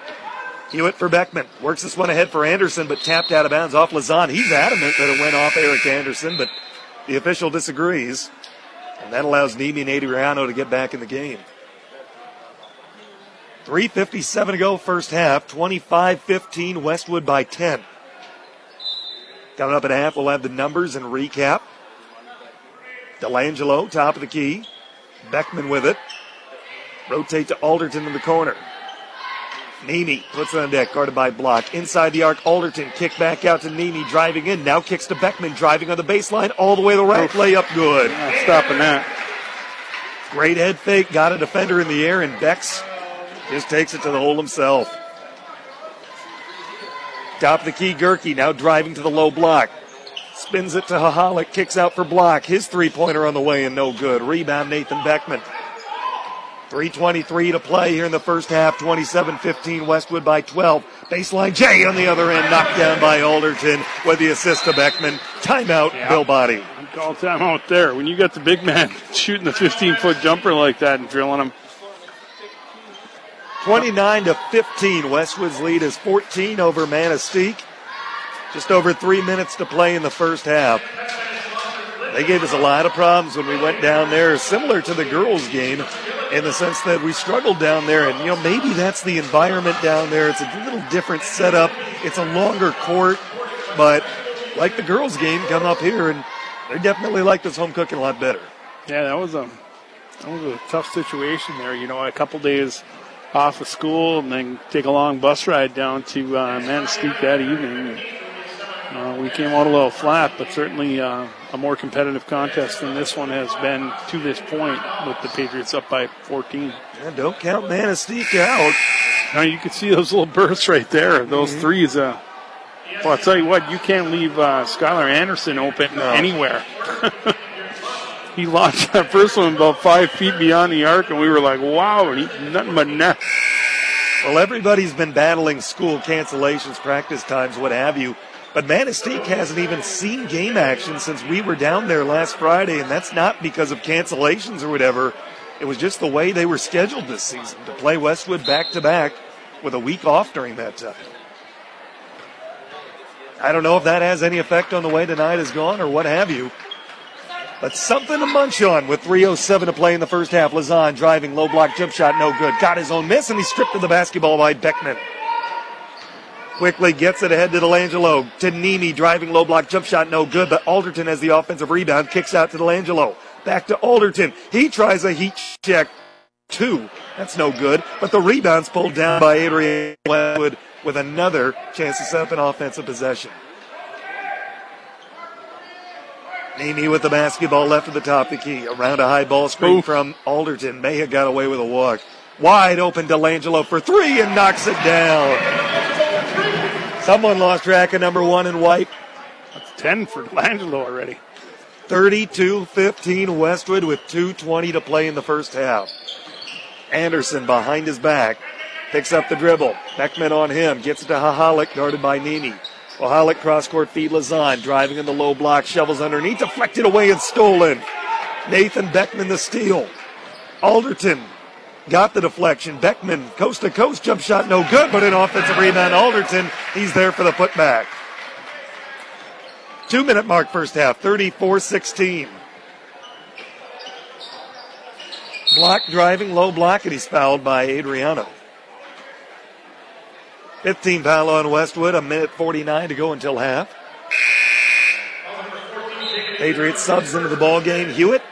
Hewitt for Beckman. Works this one ahead for Anderson, but tapped out of bounds off Lazan. He's adamant that it went off Eric Anderson, but the official disagrees. And that allows Nemi and Adriano to get back in the game. 3.57 to go, first half. 25 15, Westwood by 10. Coming up at half, we'll have the numbers and recap. Delangelo, top of the key. Beckman with it. Rotate to Alderton in the corner. Nemi puts it on deck, guarded by Block. Inside the arc, Alderton kick back out to Nemi, driving in. Now kicks to Beckman, driving on the baseline, all the way to the right. Layup good. Not stopping that. Great head fake, got a defender in the air, and Bex just takes it to the hole himself. Top of the key, Gerke now driving to the low block. Spins it to Hahalik, kicks out for block. His three pointer on the way and no good. Rebound, Nathan Beckman. 3.23 to play here in the first half. 27 15, Westwood by 12. Baseline J on the other end, knocked down by Alderton with the assist to Beckman. Timeout, Bill Body. Call timeout there. When you got the big man shooting the 15 foot jumper like that and drilling him. 29 to 15. Westwood's lead is 14 over Manistique. Just over three minutes to play in the first half. They gave us a lot of problems when we went down there, similar to the girls' game, in the sense that we struggled down there. And, you know, maybe that's the environment down there. It's a little different setup, it's a longer court, but like the girls' game, come up here and they definitely like this home cooking a lot better. Yeah, that was a that was a tough situation there. You know, a couple days off of school and then take a long bus ride down to uh, Manistique that evening. Uh, we came out a little flat, but certainly uh, a more competitive contest than this one has been to this point, with the Patriots up by 14. And don't count Manistique out. Now you can see those little bursts right there. Those Mhm. threes. Uh, well, I'll tell you what, you can't leave uh, Skylar Anderson open No. anywhere. he launched that first one about five feet beyond the arc, and we were like, wow, and he, nothing but net. Well, everybody's been battling school cancellations, practice times, what have you. But Manistique hasn't even seen game action since we were down there last Friday, and that's not because of cancellations or whatever. It was just the way they were scheduled this season to play Westwood back to back with a week off during that time. I don't know if that has any effect on the way tonight has gone or what have you. But something to munch on with 3.07 to play in the first half. Lazan driving low block jump shot, no good. Got his own miss, and he stripped of the basketball by Beckman. Quickly gets it ahead to Delangelo. To Nemi driving low block jump shot, no good. But Alderton has the offensive rebound, kicks out to Delangelo. Back to Alderton. He tries a heat check. Two. That's no good. But the rebound's pulled down by Adrian Westwood with another chance to set up an offensive possession. Nemi with the basketball left at the top of the key. Around a high ball screen from Alderton. May have got away with a walk. Wide open Delangelo for three and knocks it down. Someone lost track of number one and white. That's 10 for Delangelo already. 32 15 Westwood with 2.20 to play in the first half. Anderson behind his back picks up the dribble. Beckman on him. Gets it to Hahalik, guarded by Nemi. Ohalik cross court feed Lazan, driving in the low block, shovels underneath, deflected away and stolen. Nathan Beckman the steal. Alderton got the deflection. Beckman coast to coast jump shot, no good, but an offensive rebound. Alderton, he's there for the putback. Two minute mark first half, 34 16. Block driving, low block, and he's fouled by Adriano. 15 foul on Westwood, a minute 49 to go until half. Patriots subs into the ball game. Hewitt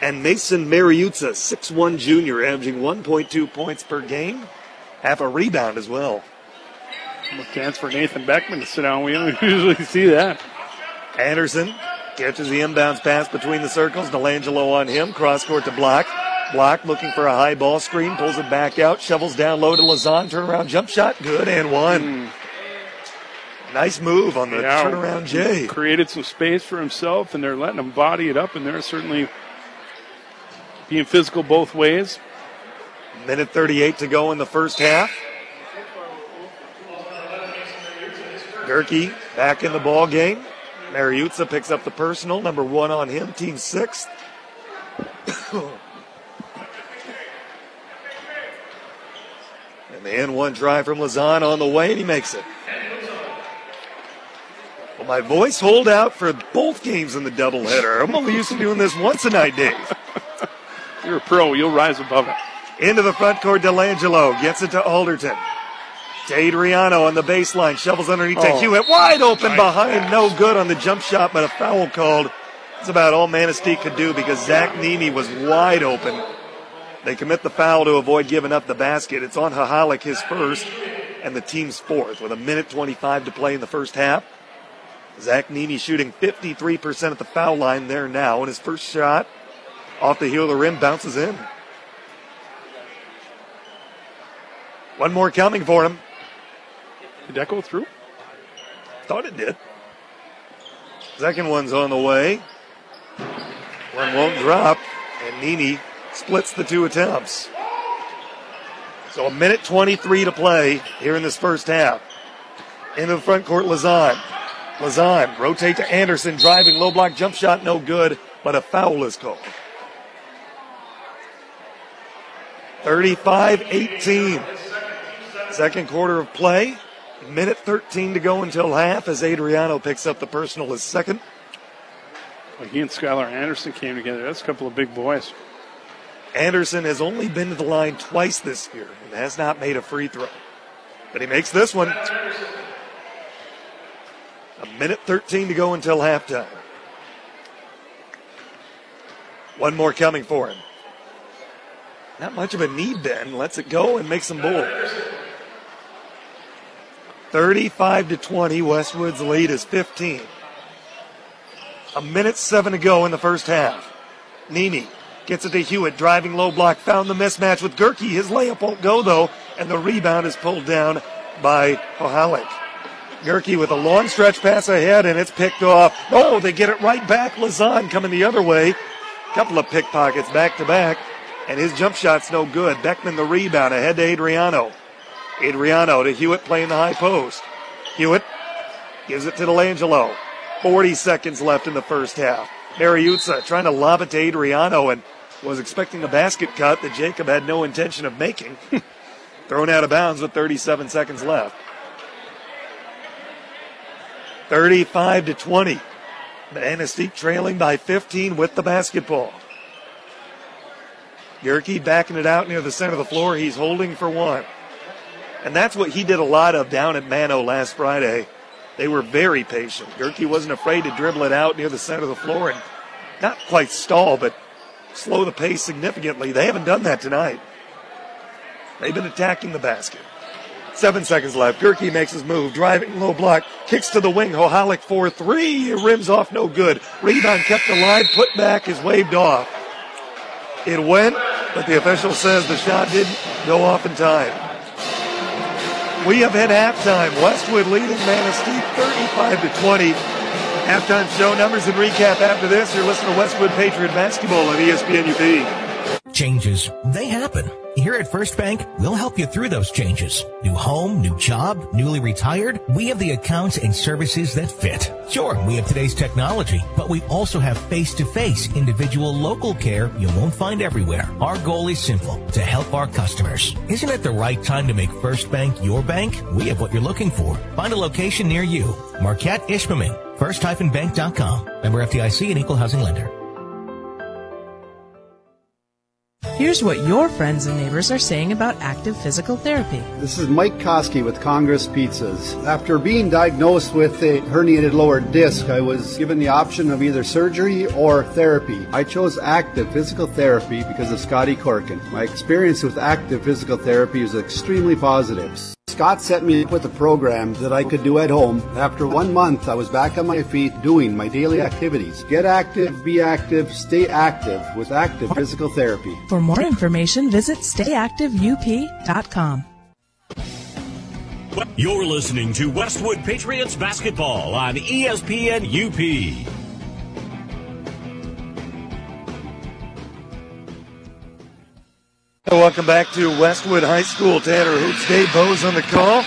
and Mason Mariuzza, 6'1 junior, averaging 1.2 points per game. Half a rebound as well. A chance for Nathan Beckman to sit down. We don't usually see that. Anderson catches the inbounds pass between the circles. Delangelo on him. Cross court to block. Block looking for a high ball screen. Pulls it back out. Shovels down low to Lazan. Turnaround jump shot. Good and one. Mm. Nice move on the yeah, turnaround Jay. Created some space for himself, and they're letting him body it up, and they're certainly being physical both ways. Minute 38 to go in the first half. Gerke back in the ball game. Mariuzza picks up the personal, number one on him, team sixth. and the N1 drive from Lazan on the way, and he makes it. Well, my voice hold out for both games in the doubleheader. I'm only used to doing this once a night, Dave. You're a pro. You'll rise above it. Into the front court, Delangelo gets it to Alderton. To Adriano on the baseline, shovels underneath oh. to Hewitt, wide open behind, no good on the jump shot, but a foul called. It's about all Manistique could do because Zach Nemi was wide open. They commit the foul to avoid giving up the basket. It's on Hahalik, his first, and the team's fourth, with a minute 25 to play in the first half. Zach Nemi shooting 53% at the foul line there now, and his first shot off the heel of the rim bounces in. One more coming for him. Did that go through? Thought it did. Second one's on the way. One won't drop, and Nemi splits the two attempts. So a minute 23 to play here in this first half. Into the front court, Lazan. Lazan rotate to Anderson, driving low block jump shot, no good, but a foul is called. 35 18. Second quarter of play. Minute 13 to go until half as Adriano picks up the personal as second. He and Skylar Anderson came together. That's a couple of big boys. Anderson has only been to the line twice this year and has not made a free throw. But he makes this one. A minute 13 to go until halftime. One more coming for him. Not much of a need bend. Lets it go and makes some bulls. 35 to 20. Westwood's lead is 15. A minute seven to go in the first half. Nemi gets it to Hewitt, driving low block, found the mismatch with Gerke. His layup won't go though, and the rebound is pulled down by Ohalik. Gerke with a long stretch pass ahead, and it's picked off. Oh, they get it right back. Lazan coming the other way. Couple of pickpockets back to back, and his jump shot's no good. Beckman the rebound ahead to Adriano. Adriano to Hewitt playing the high post. Hewitt gives it to Delangelo. 40 seconds left in the first half. Mariuzza trying to lob it to Adriano and was expecting a basket cut that Jacob had no intention of making. Thrown out of bounds with 37 seconds left. 35 to 20. Manistique trailing by 15 with the basketball. Gerke backing it out near the center of the floor. He's holding for one. And that's what he did a lot of down at Mano last Friday. They were very patient. Gerke wasn't afraid to dribble it out near the center of the floor and not quite stall, but slow the pace significantly. They haven't done that tonight. They've been attacking the basket. Seven seconds left. Gerke makes his move, driving low block, kicks to the wing. Hohalik 4 3. Rims off, no good. Rebound kept alive, put back is waved off. It went, but the official says the shot didn't go off in time. We have hit halftime. Westwood leading Manistique 35 to 20. Halftime show numbers and recap after this. You're listening to Westwood Patriot Basketball on ESPN UP. Changes, they happen. Here at First Bank, we'll help you through those changes. New home, new job, newly retired. We have the accounts and services that fit. Sure, we have today's technology, but we also have face-to-face individual local care you won't find everywhere. Our goal is simple, to help our customers. Isn't it the right time to make First Bank your bank? We have what you're looking for. Find a location near you. Marquette Ishpeming. First-bank.com. Member FDIC and equal housing lender. Here's what your friends and neighbors are saying about active physical therapy. This is Mike Koski with Congress Pizzas. After being diagnosed with a herniated lower disc, I was given the option of either surgery or therapy. I chose active physical therapy because of Scotty Corkin. My experience with active physical therapy is extremely positive. Scott set me up with a program that I could do at home. After one month, I was back on my feet doing my daily activities. Get active, be active, stay active with active physical therapy. For more information, visit stayactiveup.com. You're listening to Westwood Patriots basketball on ESPN UP. Welcome back to Westwood High School. Tanner Hoops, Dave Bose on the call.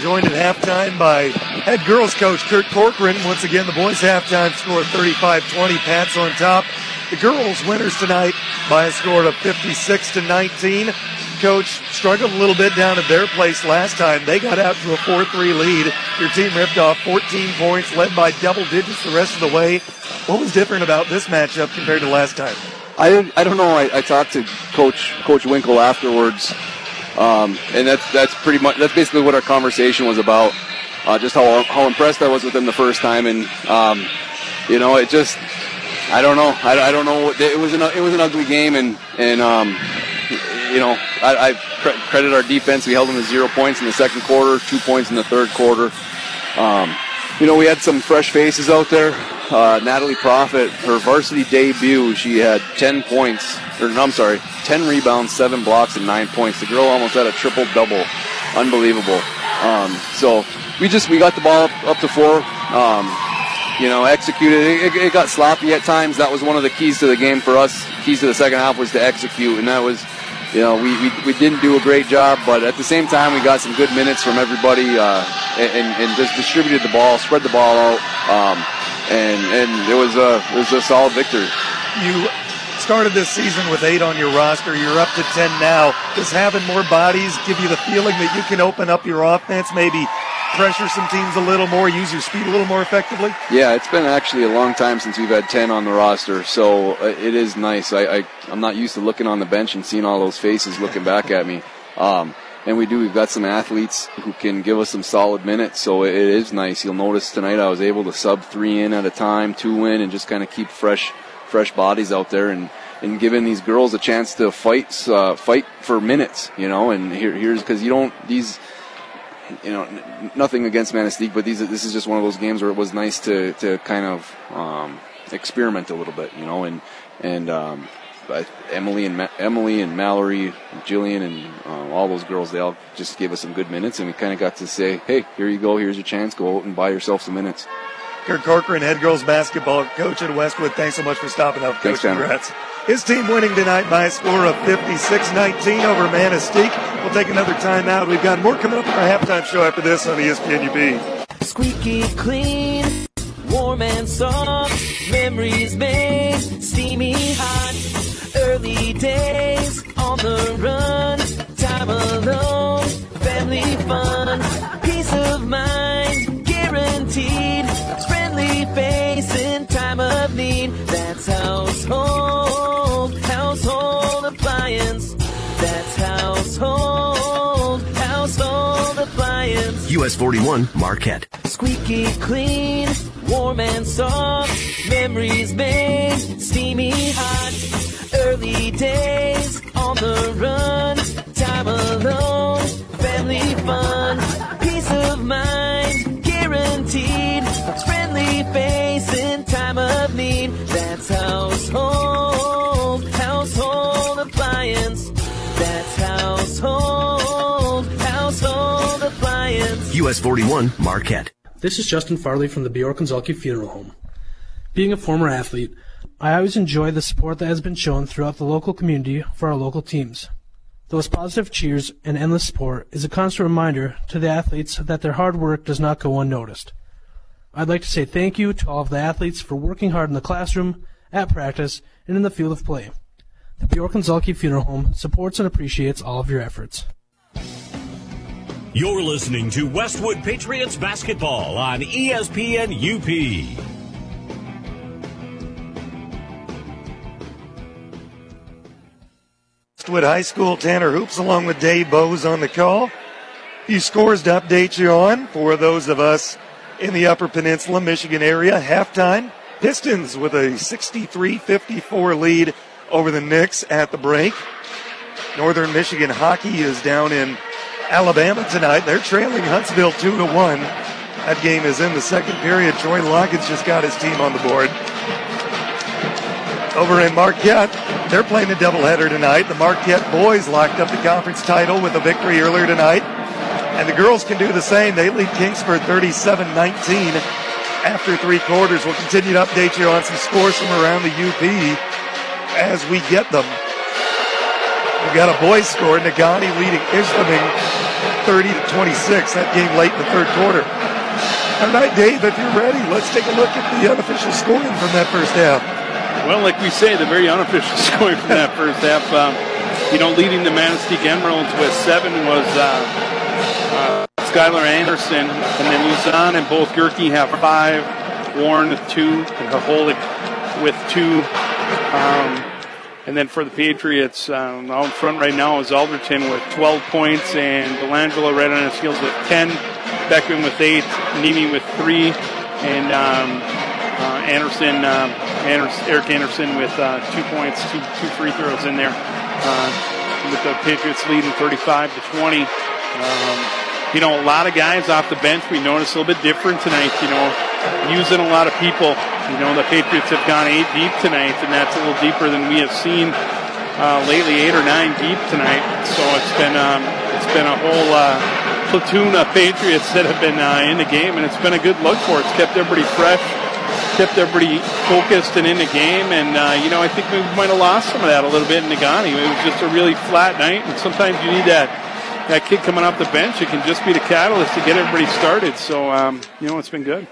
Joined at halftime by head girls coach Kurt Corcoran. Once again, the boys halftime score 35-20. Pats on top. The girls winners tonight by a score of 56 to 19. Coach struggled a little bit down at their place last time. They got out to a 4-3 lead. Your team ripped off 14 points, led by double digits the rest of the way. What was different about this matchup compared to last time? I, I don't know. I, I talked to Coach Coach Winkle afterwards, um, and that's that's pretty much that's basically what our conversation was about. Uh, just how how impressed I was with him the first time, and um, you know, it just I don't know. I, I don't know. It was an it was an ugly game, and and um, you know, I, I credit our defense. We held them to zero points in the second quarter, two points in the third quarter. Um, you know, we had some fresh faces out there. Uh, Natalie Profit, her varsity debut, she had 10 points, or I'm sorry, 10 rebounds, 7 blocks, and 9 points. The girl almost had a triple double. Unbelievable. Um, so we just, we got the ball up, up to four. Um, you know, executed. It, it, got sloppy at times. That was one of the keys to the game for us. Keys to the second half was to execute, and that was, you know, we, we, we didn't do a great job, but at the same time, we got some good minutes from everybody uh, and, and just distributed the ball, spread the ball out, um, and and it was a it was a solid victory. You started this season with eight on your roster. You're up to ten now. Does having more bodies give you the feeling that you can open up your offense, maybe pressure some teams a little more, use your speed a little more effectively? Yeah, it's been actually a long time since we've had 10 on the roster, so uh, it is nice. I, I, I'm not used to looking on the bench and seeing all those faces looking back at me. Um, and we do. We've got some athletes who can give us some solid minutes, so it is nice. You'll notice tonight I was able to sub three in at a time, two in, and just kind of keep fresh, fresh bodies out there and and giving these girls a chance to fight, uh, fight for minutes. You know, and here, here's because you don't these you know, n- nothing against Manistique, but these this is just one of those games where it was nice to to kind of um, experiment a little bit, you know, and and um, but Emily and Ma- Emily and Mallory, Jillian, and um, all those girls, they all just gave us some good minutes, and we kind of got to say, hey, here you go, here's your chance, go out and buy yourself some minutes. Kirk Corcoran, head girls basketball coach at Westwood. Thanks so much for stopping up, Thanks, Coach. Tanner. Congrats. His team winning tonight by a score of 56-19 over Manistique. We'll take another timeout. We've got more coming up in our halftime show after this on E ESPN UP. Squeaky clean, warm and soft, memories made, steamy hot, early days on the run, time alone, family fun, peace of mind, guaranteed, friendly face in time of need, that's household, household appliance, that's household, household appliance. US 41 Marquette. Squeaky clean, warm and soft, memories made, steamy hot, early days on the run, time alone, family fun, peace of mind, guaranteed, friendly face in time of need, that's household, household appliance, that's household, household appliance. US 41 Marquette. This is Justin Farley from the Bjork and Zhulkie Funeral Home. Being a former athlete, I always enjoy the support that has been shown throughout the local community for our local teams. Those positive cheers and endless support is a constant reminder to the athletes that their hard work does not go unnoticed. I'd like to say thank you to all of the athletes for working hard in the classroom, at practice, and in the field of play. The Bjork Zhulkie Funeral Home supports and appreciates all of your efforts. You're listening to Westwood Patriots basketball on ESPN UP. Westwood High School. Tanner Hoops along with Dave Bose on the call. Few scores to update you on for those of us in the Upper Peninsula, Michigan area. Halftime, Pistons with a 63-54 lead over the Knicks at the break. Northern Michigan hockey is down in Alabama tonight. They're trailing Huntsville 2 to 1. That game is in the second period. Troy Loggins just got his team on the board. Over in Marquette, they're playing a doubleheader tonight. The Marquette boys locked up the conference title with a victory earlier tonight. And the girls can do the same. They lead Kingsford 37 19 after three quarters. We'll continue to update you on some scores from around the UP as we get them. We've got a boys score, Negaunee leading Ishpeming 30 to 26. That game late in the third quarter. All right, Dave, if you're ready, let's take a look at the unofficial scoring from that first half. Well, like we say, the very unofficial scoring from that first half. Um, you know, leading the Manistique Emeralds with seven was uh, uh, Skylar Anderson, and then Lazan and both Gerke have five, Warren with two, and Kaholik with two. Um, and then for the Patriots, um, out in front right now is Alderton with 12 points, and Delangelo right on his heels with 10. Beckman with eight, Nemi with three, and um, uh, Anderson, uh, Anderson, Eric Anderson with uh, two points, two, two free throws in there. Uh, with the Patriots leading 35 to 20. Um, you know, a lot of guys off the bench. We noticed a little bit different tonight. You know, using a lot of people. You know, the Patriots have gone eight deep tonight, and that's a little deeper than we have seen uh, lately, eight or nine deep tonight. So it's been um, it's been a whole uh, platoon of Patriots that have been in the game, and it's been a good look for it. It's kept everybody fresh, kept everybody focused and in the game. And uh, you know, I think we might have lost some of that a little bit in Negaunee. It was just a really flat night, and sometimes you need that that kid coming off the bench. It can just be the catalyst to get everybody started. So um, you know, it's been good.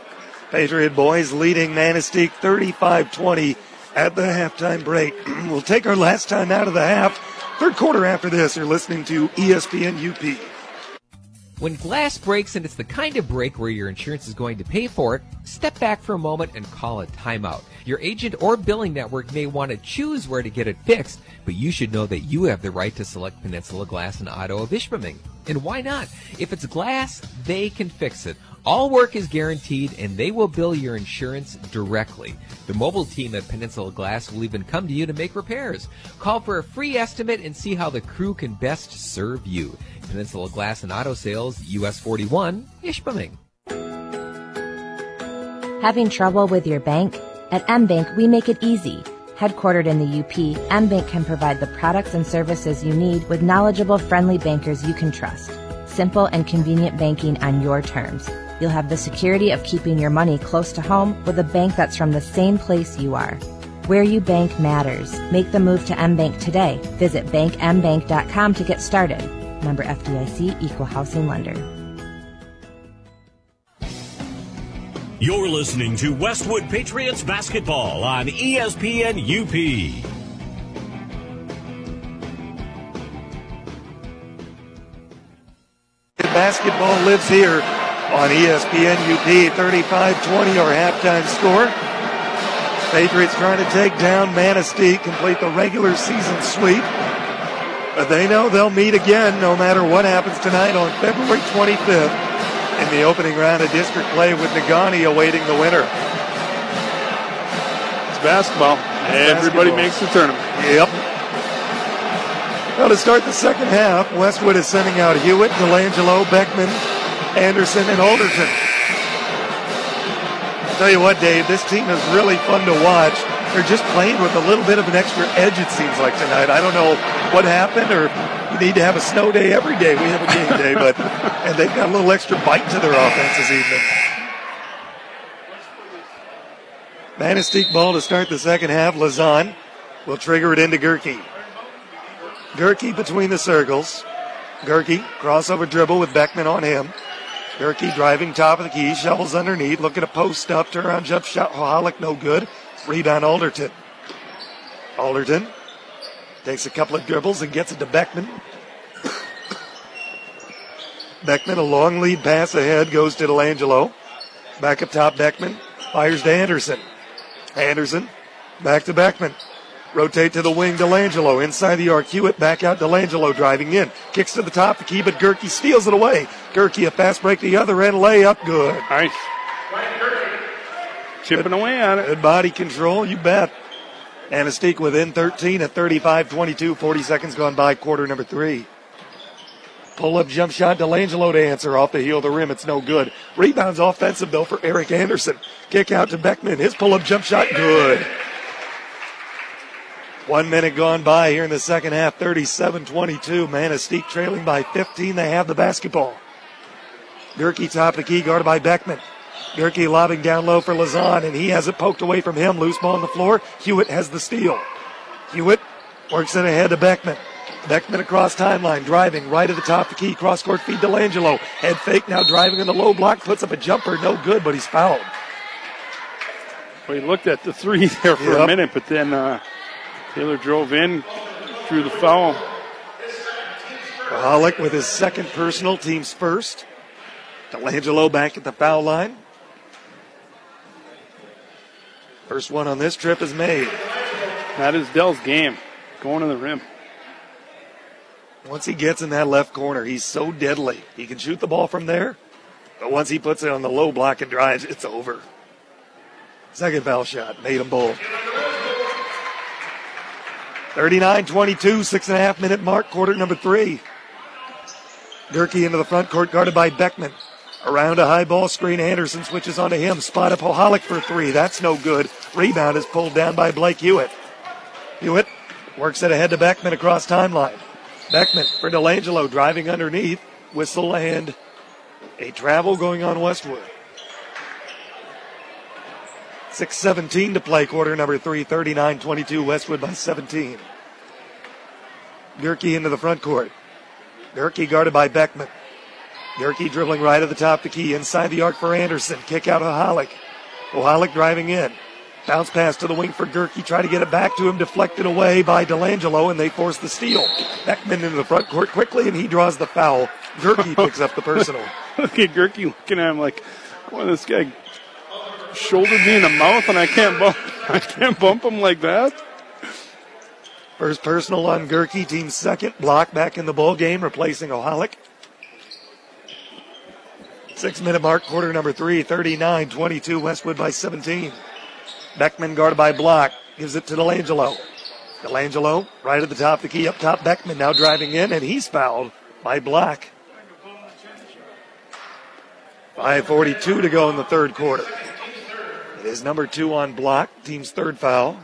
Patriot boys leading Manistique 35-20 at the halftime break. we'll take our last time out of the half. Third quarter after this, you're listening to ESPN UP. When glass breaks and it's the kind of break where your insurance is going to pay for it, step back for a moment and call a timeout. Your agent or billing network may want to choose where to get it fixed, but you should know that you have the right to select Peninsula Glass and Auto of Ishpeming. And why not? If it's glass, they can fix it. All work is guaranteed and they will bill your insurance directly. The mobile team at Peninsula Glass will even come to you to make repairs. Call for a free estimate and see how the crew can best serve you. Peninsula Glass and Auto Sales, US 41, Ishpeming. Having trouble with your bank? At MBank, we make it easy. Headquartered in the UP, MBank can provide the products and services you need with knowledgeable, friendly bankers you can trust. Simple and convenient banking on your terms. You'll have the security of keeping your money close to home with a bank that's from the same place you are. Where you bank matters. Make the move to MBank today. Visit bankmbank.com to get started. Member FDIC Equal Housing Lender. You're listening to Westwood Patriots basketball on ESPN UP. Basketball lives here on ESPN UP 35-20 our halftime score. Patriots trying to take down Manistique, complete the regular season sweep. But they know they'll meet again no matter what happens tonight on February 25th in the opening round of district play with Negaunee awaiting the winner. It's basketball. Everybody basketball. makes the tournament. Yep. Well, to start the second half, Westwood is sending out Hewitt, Delangelo, Beckman, Anderson, and Alderton. I'll tell you what, Dave, this team is really fun to watch. They're just playing with a little bit of an extra edge, it seems like tonight. I don't know what happened, or you need to have a snow day every day. We have a game day, but and they've got a little extra bite to their offense this evening. Manistique ball to start the second half. Lazan will trigger it into Gerke. Gerke between the circles. Gerke crossover dribble with Beckman on him. Gerke driving top of the key, shovels underneath, looking to post up, turn around jump shot. Oh, Holick no good. Rebound Alderton. Alderton takes a couple of dribbles and gets it to Beckman. Beckman, a long lead pass ahead, goes to Delangelo. Back up top, Beckman fires to Anderson. Anderson back to Beckman. Rotate to the wing, Delangelo. Inside the arc, Hewitt back out, Delangelo driving in. Kicks to the top to keep it. Gerke steals it away. Gerke a fast break the other end, layup good. Nice. Chipping away on it. Good body control, you bet. Manistique within 13 at 35 22, 40 seconds gone by, quarter number three. Pull up jump shot, Delangelo to answer off the heel of the rim. It's no good. Rebounds offensive though for Eric Anderson. Kick out to Beckman. His pull up jump shot, good. One minute gone by here in the second half, 37 22. Manistique trailing by 15. They have the basketball. Gerke top of the key, guarded by Beckman. Gerke lobbing down low for Lazan, and he has it poked away from him. Loose ball on the floor. Hewitt has the steal. Hewitt works it ahead to Beckman. Beckman across timeline, driving right at the top of the key. Cross court feed to Langelo. Head fake now driving in the low block. Puts up a jumper. No good, but he's fouled. Well, he looked at the three there for Yep. a minute, but then uh, Taylor drove in, drew the foul. Pollock with his second personal, team's first. Delangelo back at the foul line. First one on this trip is made. That is Dell's game, going to the rim. Once he gets in that left corner, he's so deadly. He can shoot the ball from there, but once he puts it on the low block and drives, it's over. Second foul shot made them both. 39 22, six and a half minute mark, quarter number three. Gerke into the front court, guarded by Beckman. Around a high ball screen, Anderson switches onto him. Spot up Oholic for three. That's no good. Rebound is pulled down by Blake Hewitt. Hewitt works it ahead to Beckman across timeline. Beckman for Delangelo driving underneath. Whistle and a travel going on Westwood. 6.17 to play, quarter number three, 39 22, Westwood by 17. Gerke into the front court. Gerke guarded by Beckman. Gerke dribbling right at the top of the key, inside the arc for Anderson. Kick out of Oholic. Oholic driving in. Bounce pass to the wing for Gerke. Try to get it back to him. Deflected away by Delangelo, and they force the steal. Beckman into the front court quickly, and he draws the foul. Gerke picks up the personal. Look at Gerke looking at him like, "Boy, this guy shouldered me in the mouth, and I can't bump, I can't bump him like that." First personal on Gerke, team second. Block back in the ball game, replacing Oholic. Six minute mark, quarter number three, 39 22, Westwood by 17. Beckman guarded by Block, gives it to Delangelo. Delangelo, right at the top of the key, up top. Beckman now driving in, and he's fouled by Block. 5.42 to go in the third quarter. Is number two on Block, team's third foul.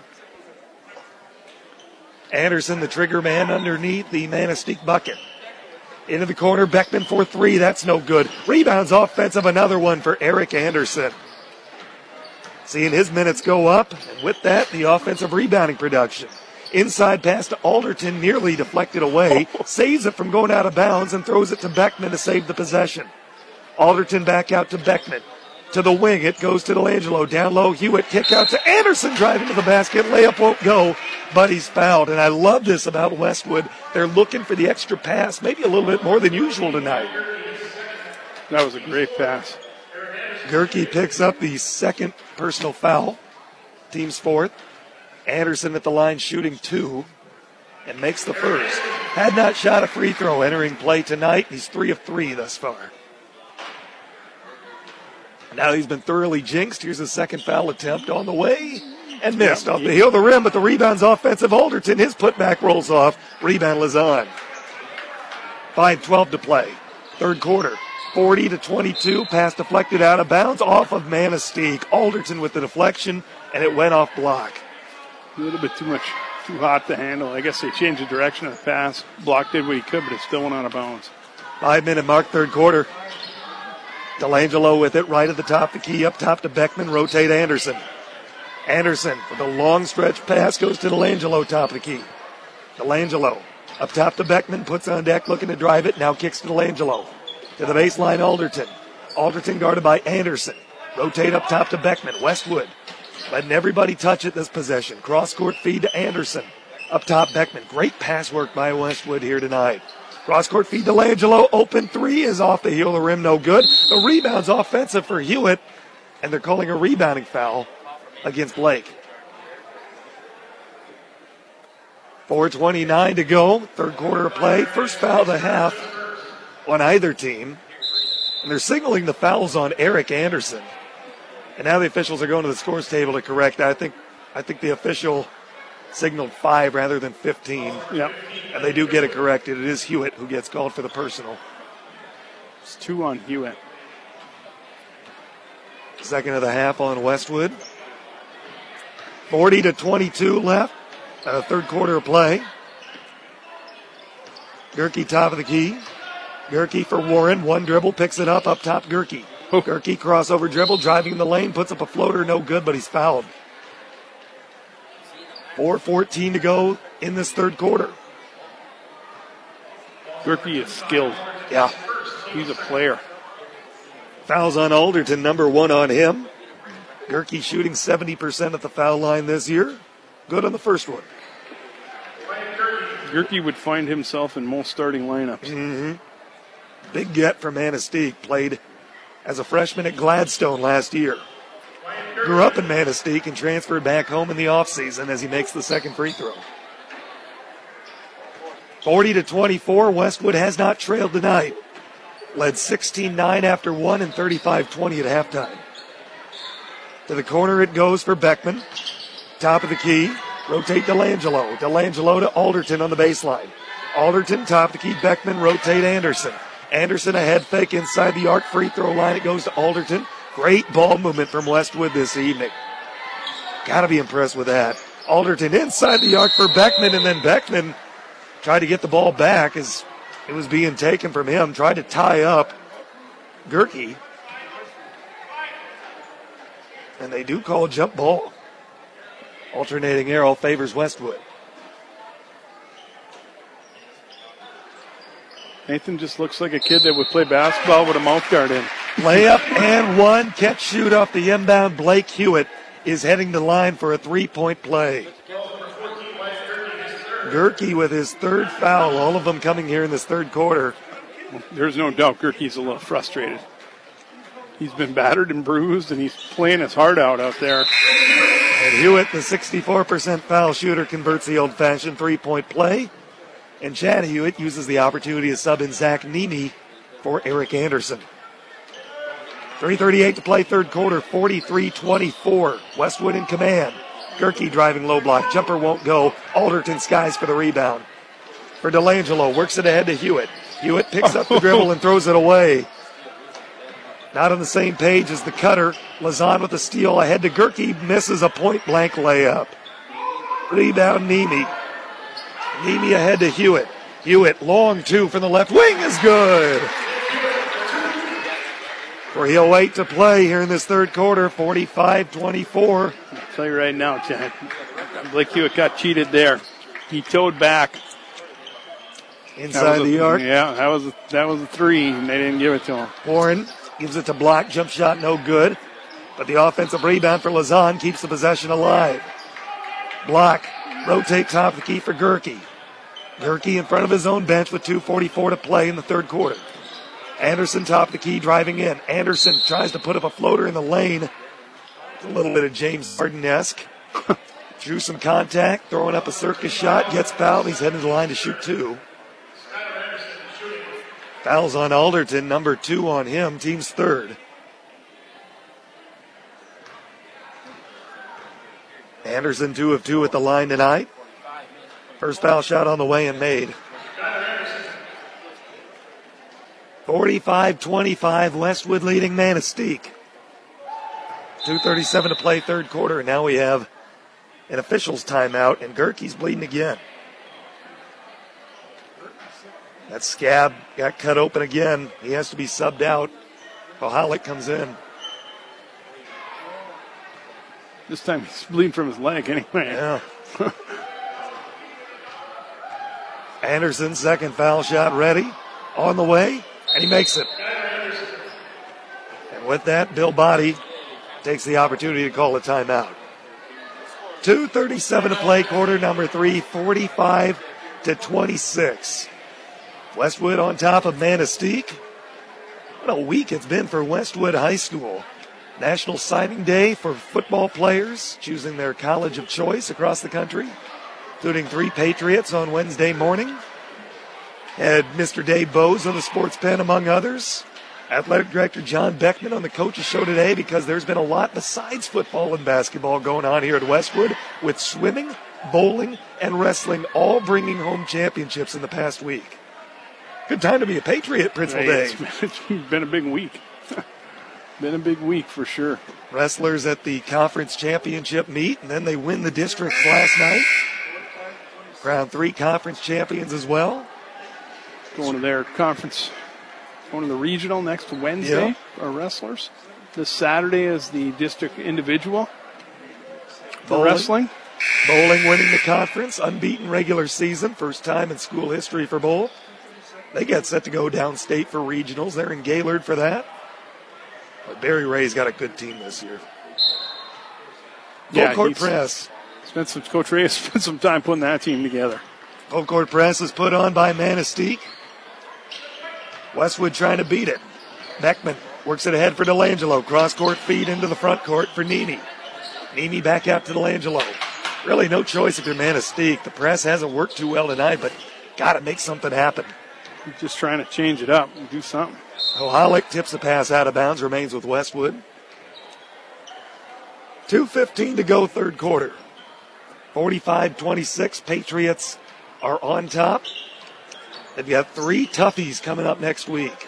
Anderson, the trigger man underneath the Manistique bucket. Into the corner, Beckman for three. That's no good. Rebounds offensive, another one for Eric Anderson. Seeing his minutes go up, and with that, the offensive rebounding production. Inside pass to Alderton, nearly deflected away, saves it from going out of bounds, and throws it to Beckman to save the possession. Alderton back out to Beckman. To the wing, it goes to Delangelo. Down low, Hewitt kick out to Anderson driving to the basket. Layup won't go, but he's fouled. And I love this about Westwood. They're looking for the extra pass, maybe a little bit more than usual tonight. That was a great pass. Gerke picks up the second personal foul. Team's fourth. Anderson at the line shooting two and makes the first. Had not shot a free throw entering play tonight. He's three of three thus far. Now he's been thoroughly jinxed. Here's a second foul attempt on the way and missed off the heel of the rim, but the rebound's offensive. Alderton, his putback rolls off. Rebound Lazan. 5-12 to play. Third quarter. 40 to 22. Pass deflected out of bounds off of Manistique. Alderton with the deflection, and it went off block. A little bit too much, too hot to handle. I guess they changed the direction of the pass. Block did what he could, but it still went out of bounds. Five minute mark, third quarter. Delangelo with it right at the top, of the key up top to Beckman, rotate Anderson. Anderson with a long stretch pass goes to Delangelo, top of the key. Delangelo up top to Beckman, puts on deck, looking to drive it, now kicks to Delangelo. To the baseline, Alderton. Alderton guarded by Anderson. Rotate up top to Beckman, Westwood. Letting everybody touch it this possession. Cross court feed to Anderson. Up top, Beckman. Great pass work by Westwood here tonight. Cross court feed to Langelo. Open three is off the heel of the rim. No good. The rebound's offensive for Hewitt. And they're calling a rebounding foul against Blake. 4.29 to go, third quarter of play. First foul of the half on either team. And they're signaling the fouls on Eric Anderson. And now the officials are going to the scores table to correct. I think I think the official signaled five rather than 15. Yep. And they do get it corrected. It is Hewitt who gets called for the personal. It's two on Hewitt. Second of the half on Westwood. 40 to 22 left. Uh, third quarter of play. Gerke top of the key. Gerke for Warren. One dribble, picks it up, up top Gerke. Gerke crossover dribble, driving in the lane, puts up a floater, no good, but he's fouled. 4.14 to go in this third quarter. Gerke is skilled. Yeah. He's a player. Fouls on Alderton, number one on him. Gerke shooting 70% at the foul line this year. Good on the first one. Gerke would find himself in most starting lineups. Mm-hmm. Big get from Manistique. Played as a freshman at Gladstone last year. Grew up in Manistique and transferred back home in the offseason as he makes the second free throw. 40 to 24, Westwood has not trailed tonight. Led 16 9 after one and 35 20 at halftime. To the corner it goes for Beckman. Top of the key. Rotate Delangelo. Delangelo to Alderton on the baseline. Alderton, top of the key. Beckman, rotate Anderson. Anderson a head fake inside the arc free throw line. It goes to Alderton. Great ball movement from Westwood this evening. Gotta be impressed with that. Alderton inside the arc for Beckman, and then Beckman tried to get the ball back as it was being taken from him. Tried to tie up Gerke. And they do call a jump ball. Alternating arrow favors Westwood. Nathan just looks like a kid that would play basketball with a mouth guard in. Layup and one catch shoot off the inbound. Blake Hewitt is heading the line for a three point play. Gerke with his third foul, all of them coming here in this third quarter. There's no doubt Gerke's a little frustrated. He's been battered and bruised, and he's playing his heart out out there. And Hewitt, the 64% foul shooter, converts the old fashioned three point play. And Chad Hewitt uses the opportunity to sub in Zach Nemi for Eric Anderson. 3.38 to play, third quarter, 43 24. Westwood in command. Gerke driving low block. Jumper won't go. Alderton skies for the rebound. For Delangelo, works it ahead to Hewitt. Hewitt picks up the dribble and throws it away. Not on the same page as the cutter. Lazan with the steal ahead to Gerke, misses a point blank layup. Rebound Nemi. Nemi ahead to Hewitt. Hewitt, long two from the left wing is good. For he'll wait to play here in this third quarter, 45 24. I'll tell you right now, Chad. Blake Hewitt got cheated there. He towed back. Inside a, the arc. Yeah, that was a, that was a three, and they didn't give it to him. Warren gives it to Block, jump shot no good. But the offensive rebound for Lazan keeps the possession alive. Block, rotate top of the key for Gerke. Gerke in front of his own bench with 2.44 to play in the third quarter. Anderson top the key driving in. Anderson tries to put up a floater in the lane. A little bit of James Harden esque. Drew some contact, throwing up a circus shot, gets fouled. He's heading to the line to shoot two. Fouls on Alderton, number two on him, team's third. Anderson, two of two at the line tonight. First foul shot on the way and made. 45 25, Westwood leading Manistique. 2.37 to play, third quarter, and now we have an official's timeout, and Gerke's bleeding again. That scab got cut open again. He has to be subbed out. Kohalik comes in. This time he's bleeding from his leg anyway. Yeah. Anderson, second foul shot ready. On the way, and he makes it. And with that, Bill Body takes the opportunity to call a timeout. 2.37 to play, quarter number three, 45 to 26. Westwood on top of Manistique. What a week it's been for Westwood High School. National Signing Day for football players choosing their college of choice across the country. including three Patriots on Wednesday morning. Had Mr. Dave Bowes on the sports pen, among others. Athletic Director John Beckman on the coaches show today because there's been a lot besides football and basketball going on here at Westwood with swimming, bowling, and wrestling all bringing home championships in the past week. Good time to be a Patriot, Principal Hey, Dave. it's- it's been a big week. been a big week for sure. Wrestlers at the conference championship meet, and then they win the district last night. Crown three conference champions as well. Going to their conference, going to the regional next Wednesday. Our wrestlers. This Saturday is the district individual for Bowling. wrestling. Bowling winning the conference, unbeaten regular season, first time in school history for Bowl. They get set to go downstate for regionals. They're in Gaylord for that. But Berry Ray's got a good team this year. Full Yeah, court press. Spent some Coach Ray has spent some time putting that team together. Full court press is put on by Manistique. Westwood trying to beat it. Beckman works it ahead for Delangelo. Cross court feed into the front court for Nemi. Nemi back out to Delangelo. Really no choice if you're Manistique. The press hasn't worked too well tonight, but got to make something happen. Just trying to change it up and do something. Oholic tips the pass out of bounds, remains with Westwood. 2.15 to go, third quarter. 45 26, Patriots are on top. They've got three toughies coming up next week.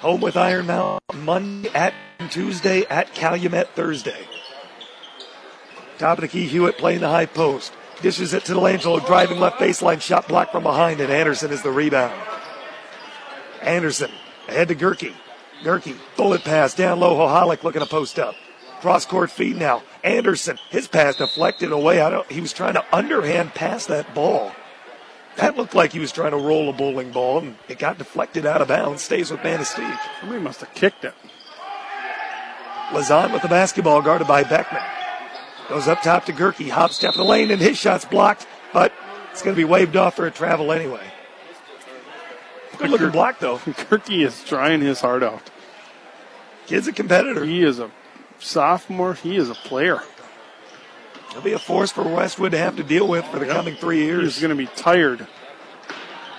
Home with Iron Mountain Monday, at Tuesday, at Calumet Thursday. Top of the key, Hewitt playing the high post. Dishes it to Delangelo, driving left baseline, shot blocked from behind, and Anderson is the rebound. Anderson ahead to Gerke. Gerke, bullet pass down low. Hoholic looking to post up. Cross court feed now. Anderson, his pass deflected away. I don't. He was trying to underhand pass that ball. That looked like he was trying to roll a bowling ball, and it got deflected out of bounds. Stays with Manistique. Somebody must have kicked it. Lazan with the basketball, guarded by Beckman. Goes up top to Gerke. hops step in the lane, and his shot's blocked, but it's going to be waved off for a travel anyway. Good looking block, though. Kirky is trying his heart out. Kid's a competitor. He is a sophomore. He is a player. It'll be a force for Westwood to have to deal with for the coming three years. He's going to be tired.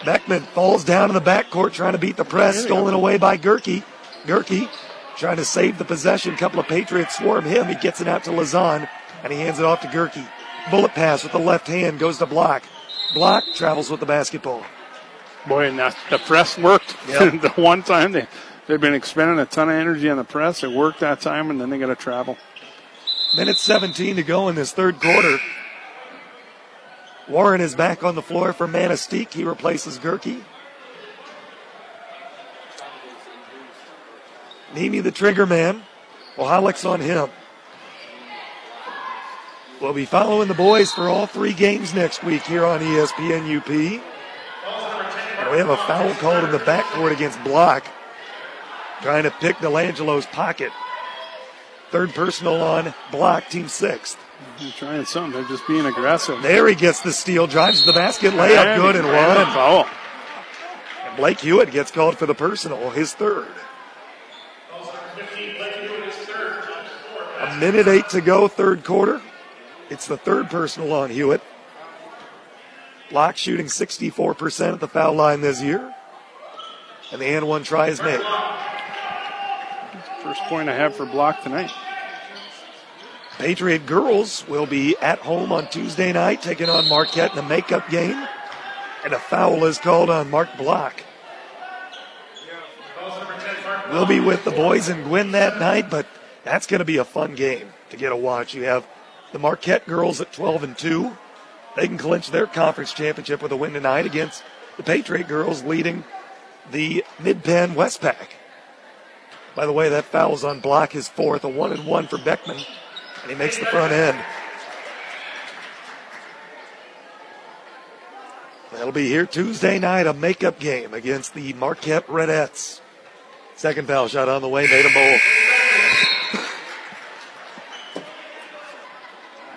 Beckman falls down in the backcourt trying to beat the press, stolen away by Gerke. Gerke trying to save the possession. A couple of Patriots swarm him. He gets it out to Lazan, and he hands it off to Gerke. Bullet pass with the left hand goes to Block. Block travels with the basketball. Boy, and that, the press worked. Yep. the one time they, they've been expending a ton of energy on the press. It worked that time, and then they got to travel. Minute 17 to go in this third quarter. Warren is back on the floor for Manistique. He replaces Gerke. Nemi the trigger man. Ohalik's on him. We'll be following the boys for all three games next week here on ESPN UP. And we have a foul called in the backcourt against Block. Trying to pick Delangelo's pocket. Third personal on Block, team sixth. They're trying something. They're just being aggressive. There he gets the steal, drives to the basket, layup And good and he ran a one. Foul. And Blake Hewitt gets called for the personal, his third. A minute eight to go, third quarter. It's the third personal on Hewitt. Block shooting 64% at the foul line this year. And the and one try is made. First point I have for block tonight. Patriot girls will be at home on Tuesday night, taking on Marquette in a makeup game. And a foul is called on Mark Block. We'll be with the boys in Gwinn that night, but that's going to be a fun game to get a watch. You have the Marquette girls at 12 and 2. They can clinch their conference championship with a win tonight against the Patriot girls leading the Mid Penn Westpac. By the way, that foul's on block his fourth, a one and one for Beckman, and he makes the front end. That'll be here Tuesday night, a makeup game against the Marquette Redettes. Second foul shot on the way, made a bowl.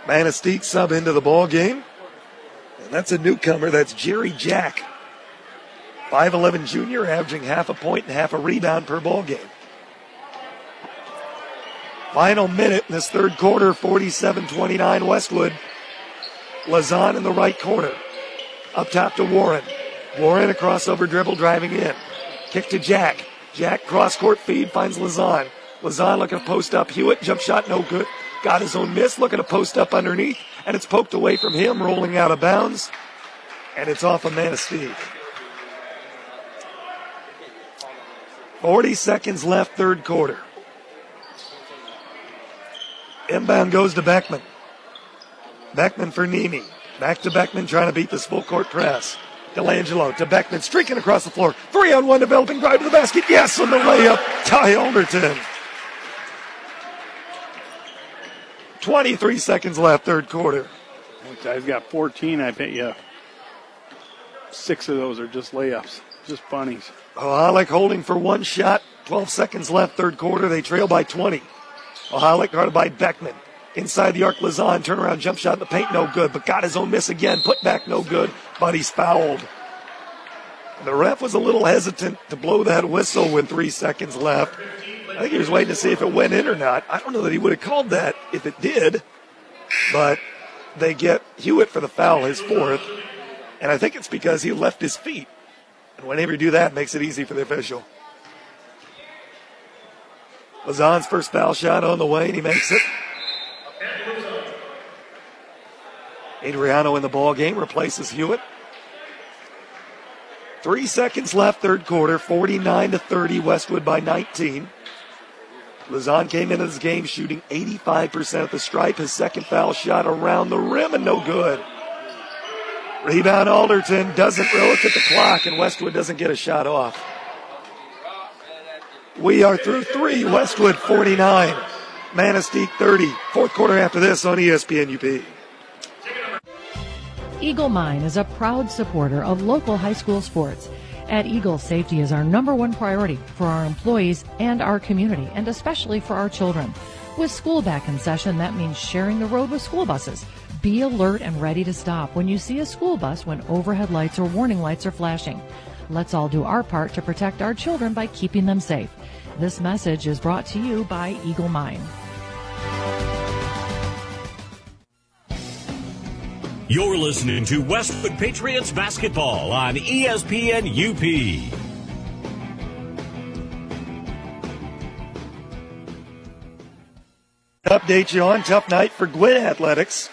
Manistique sub into the ball game. And that's a newcomer. That's Jerry Jack. 5'11 junior, averaging half a point and half a rebound per ball game. Final minute in this third quarter, 47 29 Westwood. Lazan in the right corner. Up top to Warren. Warren a crossover dribble driving in. Kick to Jack. Jack cross court feed finds Lazan. Lazan looking to post up. Hewitt jump shot no good. Got his own miss looking to post up underneath and it's poked away from him rolling out of bounds and it's off a man of Manistique. 40 seconds left third quarter. Inbound goes to Beckman. Beckman for Nemi. Back to Beckman trying to beat this full court press. Delangelo to Beckman, streaking across the floor. Three on one, developing drive to the basket. Yes, on the layup. Ty Alderton. 23 seconds left, third quarter. Ty's got 14. I bet you six of those are just layups, just bunnies. Ohalik holding for one shot. 12 seconds left, third quarter. They trail by 20. Ohalik guarded by Beckman. Inside the arc, Lazan, turnaround jump shot in the paint, no good, but got his own miss again. Put back, no good, but he's fouled. The ref was a little hesitant to blow that whistle with three seconds left. I think he was waiting to see if it went in or not. I don't know that he would have called that if it did, but they get Hewitt for the foul, his fourth, and I think it's because he left his feet. And whenever you do that, it makes it easy for the official. Lazan's first foul shot on the way, and he makes it. Adriano in the ball game replaces Hewitt. Three seconds left, third quarter, 49 to 30, Westwood by 19. Lazan came into this game shooting 85% at the stripe. His second foul shot around the rim and no good. Rebound Alderton doesn't look at the clock, and Westwood doesn't get a shot off. We are through three. Westwood 49, Manistique 30. Fourth quarter after this on ESPN UP. Eagle Mine is a proud supporter of local high school sports. At Eagle, safety is our number one priority for our employees and our community, and especially for our children. With school back in session, that means sharing the road with school buses. Be alert and ready to stop when you see a school bus when overhead lights or warning lights are flashing. Let's all do our part to protect our children by keeping them safe. This message is brought to you by Eagle Mine. You're listening to Westwood Patriots basketball on ESPN UP. Update you on tough night for Gwinn Athletics.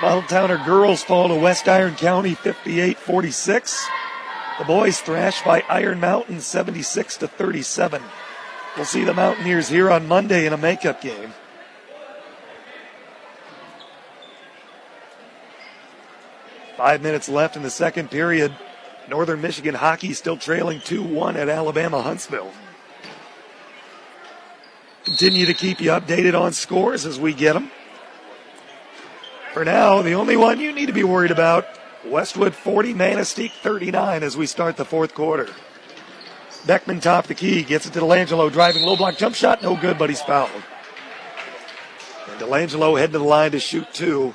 Model Towner girls fall to West Iron County 58 46. The boys thrashed by Iron Mountain 76 to 37. We'll see the Mountaineers here on Monday in a makeup game. Five minutes left in the second period. Northern Michigan hockey still trailing 2 1 at Alabama Huntsville. Continue to keep you updated on scores as we get them. For now, the only one you need to be worried about Westwood 40, Manistique 39 as we start the fourth quarter. Beckman top the key, gets it to Delangelo, driving low block jump shot, no good, but he's fouled. And Delangelo heading to the line to shoot two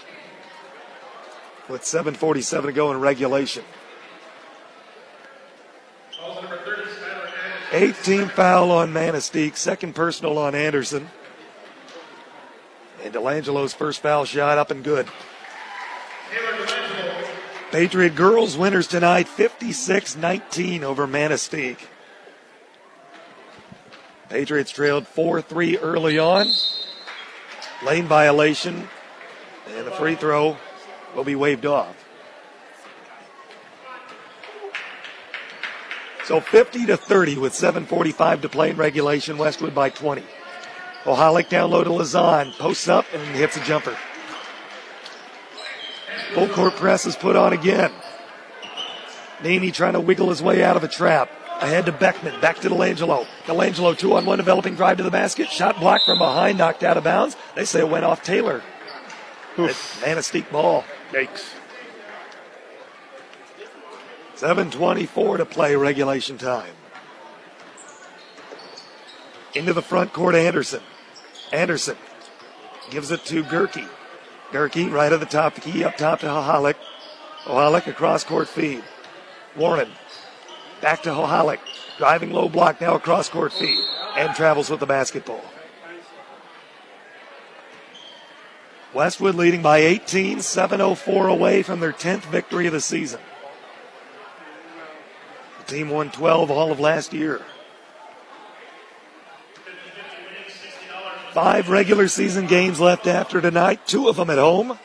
with 7.47 to go in regulation. 18 foul on Manistique, second personal on Anderson. And Delangelo's first foul shot up and good. Patriot girls winners tonight 56 19 over Manistique. Patriots trailed 4 3 early on. Lane violation. And the free throw will be waved off. So 50 to 30 with 7:45 to play in regulation. Westwood by 20. Ohalik down low to Lazan, posts up and hits a jumper. Full court press is put on again. Naney trying to wiggle his way out of a trap. Ahead to Beckman, back to Delangelo. Delangelo, two on one, developing drive to the basket. Shot blocked from behind, knocked out of bounds. They say it went off Taylor. Manistique ball. Yikes. 7.24 to play regulation time. Into the front court, Anderson. Anderson gives it to Gerke. Gerke right at the top, the key up top to Ohalik. Ohalik across court feed. Warren back to Ohalik. Driving low block now across court feed. And travels with the basketball. Westwood leading by 18, 704 away from their 10th victory of the season. The team won 12 all of last year. Five regular season games left after tonight, two of them at home.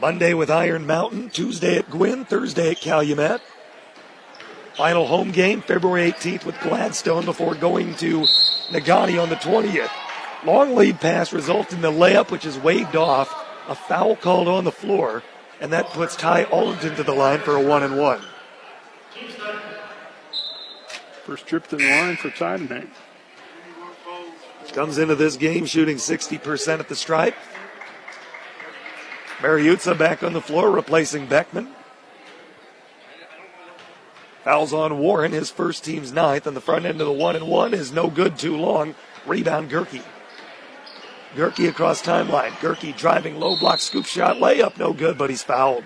Monday with Iron Mountain, Tuesday at Gwinn, Thursday at Calumet. Final home game February 18th with Gladstone before going to Negaunee on the 20th. Long lead pass results in the layup, which is waved off. A foul called on the floor, and that puts Ty Alderton to the line for a one and one. First trip to the line for Ty tonight. Comes into this game shooting 60% at the stripe. Mariuzza back on the floor, replacing Beckman. Fouls on Warren, his first team's ninth, and the front end of the one and one is no good too long. Rebound Gerke. Gerke across timeline. Gerke driving low block scoop shot layup, no good, but he's fouled.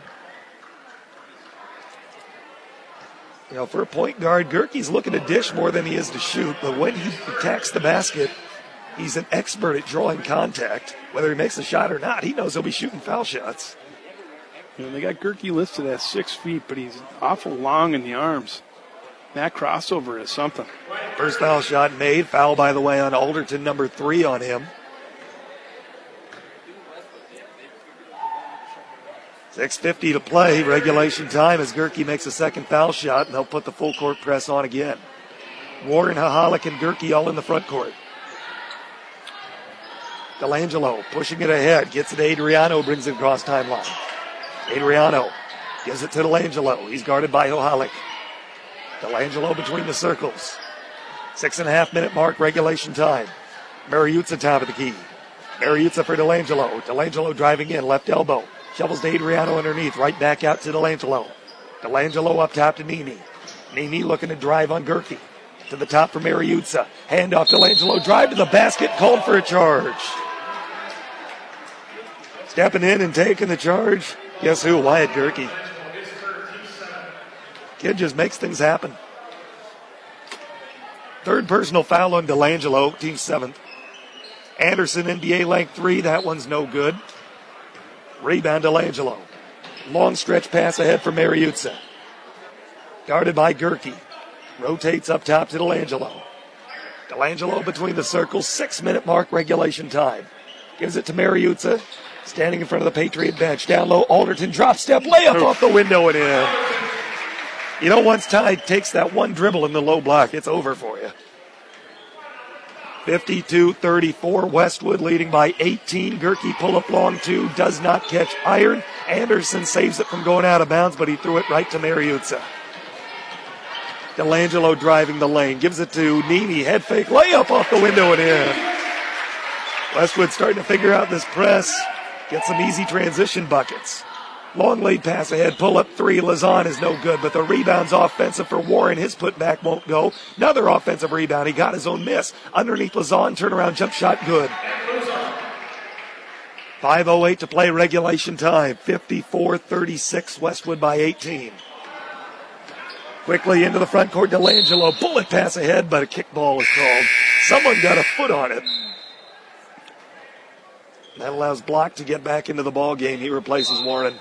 You know, for a point guard, Gerke's looking to dish more than he is to shoot, but when he attacks the basket, he's an expert at drawing contact. Whether he makes a shot or not, he knows he'll be shooting foul shots. You know, they got Gerke listed at six feet, but he's awful long in the arms. That crossover is something. First foul shot made. Foul, by the way, on Alderton, number three on him. Six fifty to play. Regulation time as Gerke makes a second foul shot, and they'll put the full court press on again. Warren, Hahalik, and Gerke all in the front court. Delangelo pushing it ahead, gets it to Adriano, brings it across timeline. Adriano gives it to Delangelo. He's guarded by Ohalik. Delangelo between the circles. Six and a half minute mark, regulation time. Mariuzza top of the key. Mariuzza for Delangelo. Delangelo driving in, left elbow. Shovels to Adriano underneath, right back out to Delangelo. Delangelo up top to Nemi. Nemi looking to drive on Gerke. To the top for Mariuzza. Hand off Delangelo. Drive to the basket, called for a charge. Stepping in and taking the charge. Guess who? Wyatt Gerke. Kid just makes things happen. Third personal foul on Delangelo, team seventh. Anderson, NBA length three. That one's no good. Rebound Delangelo. Long stretch pass ahead for Mariuzza. Guarded by Gerke. Rotates up top to Delangelo. Delangelo between the circles. Six minute mark regulation time. Gives it to Mariuzza. Standing in front of the Patriot bench. Down low, Alderton drop step layup off the window and in. You know, once Ty takes that one dribble in the low block, it's over for you. 52 34, Westwood leading by 18. Gerke pull up long two, does not catch iron. Anderson saves it from going out of bounds, but he threw it right to Mariuzza. Delangelo driving the lane, gives it to Nemi, head fake, layup off the window and in. Westwood starting to figure out this press, get some easy transition buckets. Long lead pass ahead, pull up three. Lazan is no good, but the rebound's offensive for Warren. His putback won't go. Another offensive rebound. He got his own miss. Underneath Lazan, turnaround jump shot, good. 5.08 to play regulation time. 54 36, Westwood by 18. Quickly into the front court, Delangelo. Bullet pass ahead, but a kickball is called. Someone got a foot on it. That allows Block to get back into the ball game. He replaces Warren.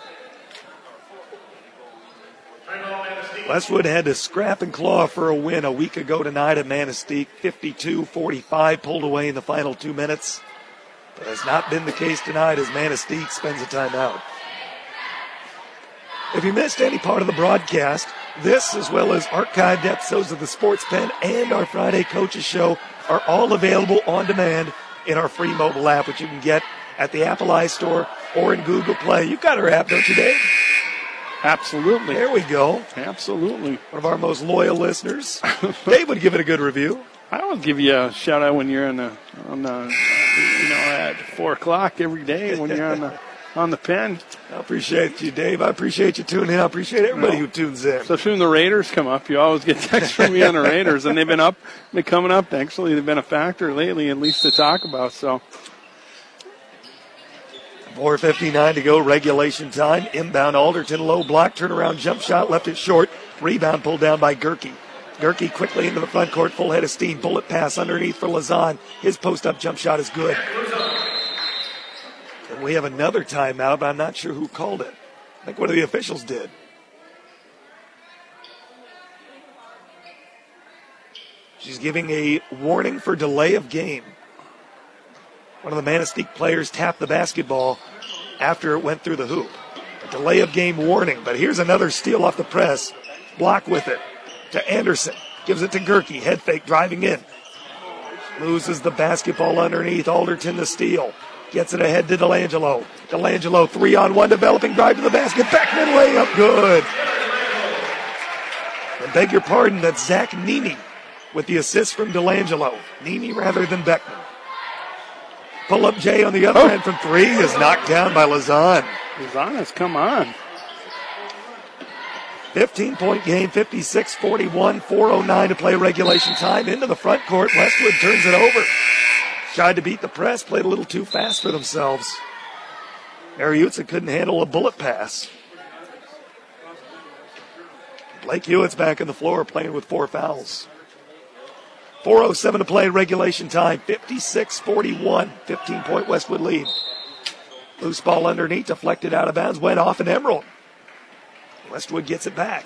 Westwood had to scrap and claw for a win a week ago tonight at Manistique. 52 45, pulled away in the final two minutes. But has not been the case tonight as Manistique spends a timeout. If you missed any part of the broadcast, this, as well as archived episodes of the Sports Pen and our Friday Coaches Show, are all available on demand in our free mobile app, which you can get at the Apple iStore or in Google Play. You've got our app, don't you, Dave? Absolutely. There we go. Absolutely. One of our most loyal listeners. Dave would give it a good review. I will give you a shout out when you're on the on the you know at four o'clock every day when you're on the on the pen. I appreciate you, Dave. I appreciate you tuning in. I appreciate everybody No. who tunes in. So soon the Raiders come up, you always get texts from me on the Raiders, and they've been up, been coming up. Actually, they've been a factor lately, at least to talk about. So 4.59 to go, regulation time. Inbound Alderton, low block, turnaround jump shot, left it short. Rebound pulled down by Gerke. Gerke quickly into the front court, full head of steam. Bullet pass underneath for Lazan. His post up jump shot is good. And we have another timeout, but I'm not sure who called it. I think one of the officials did. She's giving a warning for delay of game. One of the Manistique players tapped the basketball after it went through the hoop. A delay of game warning, but here's another steal off the press. Block with it to Anderson. Gives it to Gerke. Head fake driving in. Loses the basketball underneath. Alderton the steal. Gets it ahead to Delangelo. Delangelo three on one developing drive to the basket. Beckman layup good. And beg your pardon, that's Zach Nemi with the assist from Delangelo. Nemi rather than Beckman. Pull up Jay on the other Oh. end from three is knocked down by Lazan. Lazan has come on. 15 point game, 56 41, 409 to play regulation time. Into the front court. Westwood turns it over. Tried to beat the press, played a little too fast for themselves. Mariutza couldn't handle a bullet pass. Blake Hewitt's back on the floor playing with four fouls. 407 to play regulation time, 56 41, 15 point Westwood lead. Loose ball underneath, deflected out of bounds, went off an Emerald. Westwood gets it back.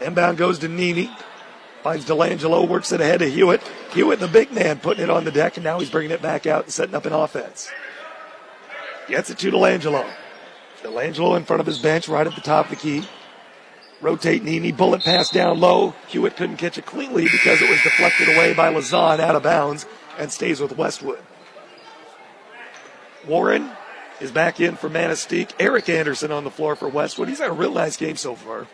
Inbound goes to Nemi. Finds Delangelo, works it ahead to Hewitt. Hewitt, the big man, putting it on the deck, and now he's bringing it back out and setting up an offense. Gets it to Delangelo. Delangelo in front of his bench, right at the top of the key. Rotate Nemi, bullet pass down low. Hewitt couldn't catch it cleanly because it was deflected away by Lazan out of bounds and stays with Westwood. Warren is back in for Manistique. Eric Anderson on the floor for Westwood. He's had a real nice game so far.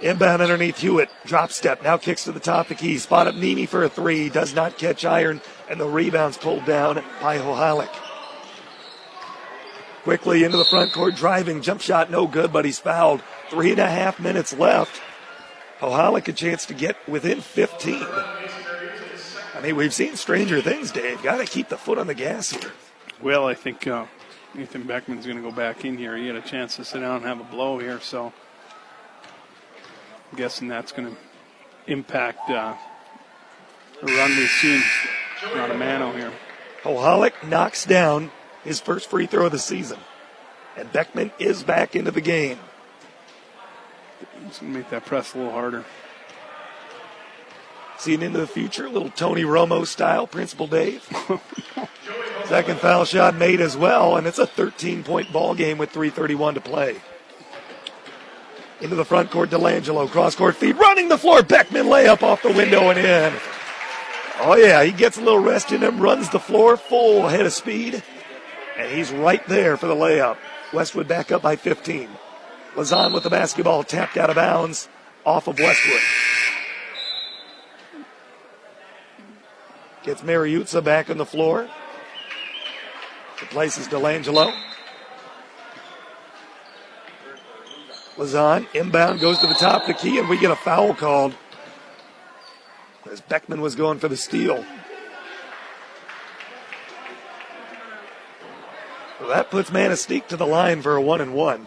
Inbound underneath Hewitt. Drop step. Now kicks to the top of the key. Spot up Nemi for a three. Does not catch iron. And the rebound's pulled down by Hohalik. Quickly into the front court, driving. Jump shot no good, but he's fouled. Three and a half minutes left. Hohalik a chance to get within 15. I mean, we've seen stranger things, Dave. Got to keep the foot on the gas here. Well, I think uh, Ethan Beckman's going to go back in here. He had a chance to sit down and have a blow here, so I'm guessing that's going to impact uh, the run we've seen out of Mano here. Hohalik knocks down his first free throw of the season. And Beckman is back into the game. He's going to make that press a little harder. Seeing into the future, a little Tony Romo style, Principal Dave. Oh, Second foul shot made as well, and it's a 13 point ball game with 3.31 to play. Into the front court, Delangelo, cross court feed, running the floor. Beckman layup off the window and in. Oh, yeah, he gets a little rest in him, runs the floor full head of speed, and he's right there for the layup. Westwood back up by 15. Lazan with the basketball tapped out of bounds off of Westwood. Gets Mariutza back on the floor. Replaces Delangelo. Lazan inbound goes to the top of the key, and we get a foul called as Beckman was going for the steal. Well, that puts Manistique to the line for a one and one.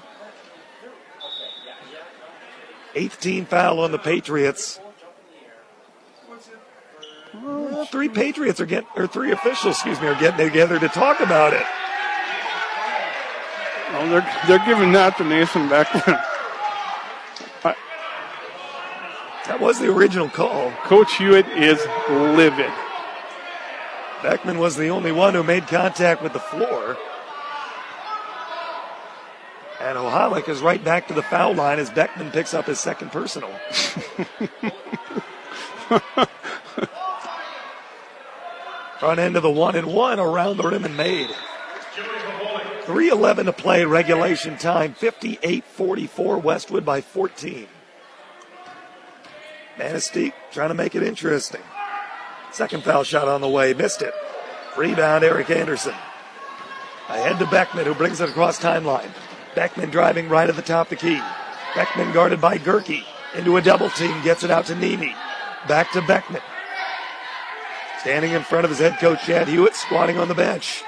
18 foul on the Patriots. Well, three Patriots are getting, or three officials, excuse me, are getting together to talk about it. Oh, they're, they're giving that to Nathan Beckman. That was the original call. Coach Hewitt is livid. Beckman was the only one who made contact with the floor. And Ohalik is right back to the foul line as Beckman picks up his second personal. Front end of the one and one around the rim and made. 3.11 to play, regulation time, 58 44, Westwood by 14. Manistique trying to make it interesting. Second foul shot on the way, missed it. Rebound, Eric Anderson. Ahead to Beckman, who brings it across timeline. Beckman driving right at the top of the key. Beckman guarded by Gerke. Into a double team, gets it out to Nemi. Back to Beckman. Standing in front of his head coach, Chad Hewitt, squatting on the bench.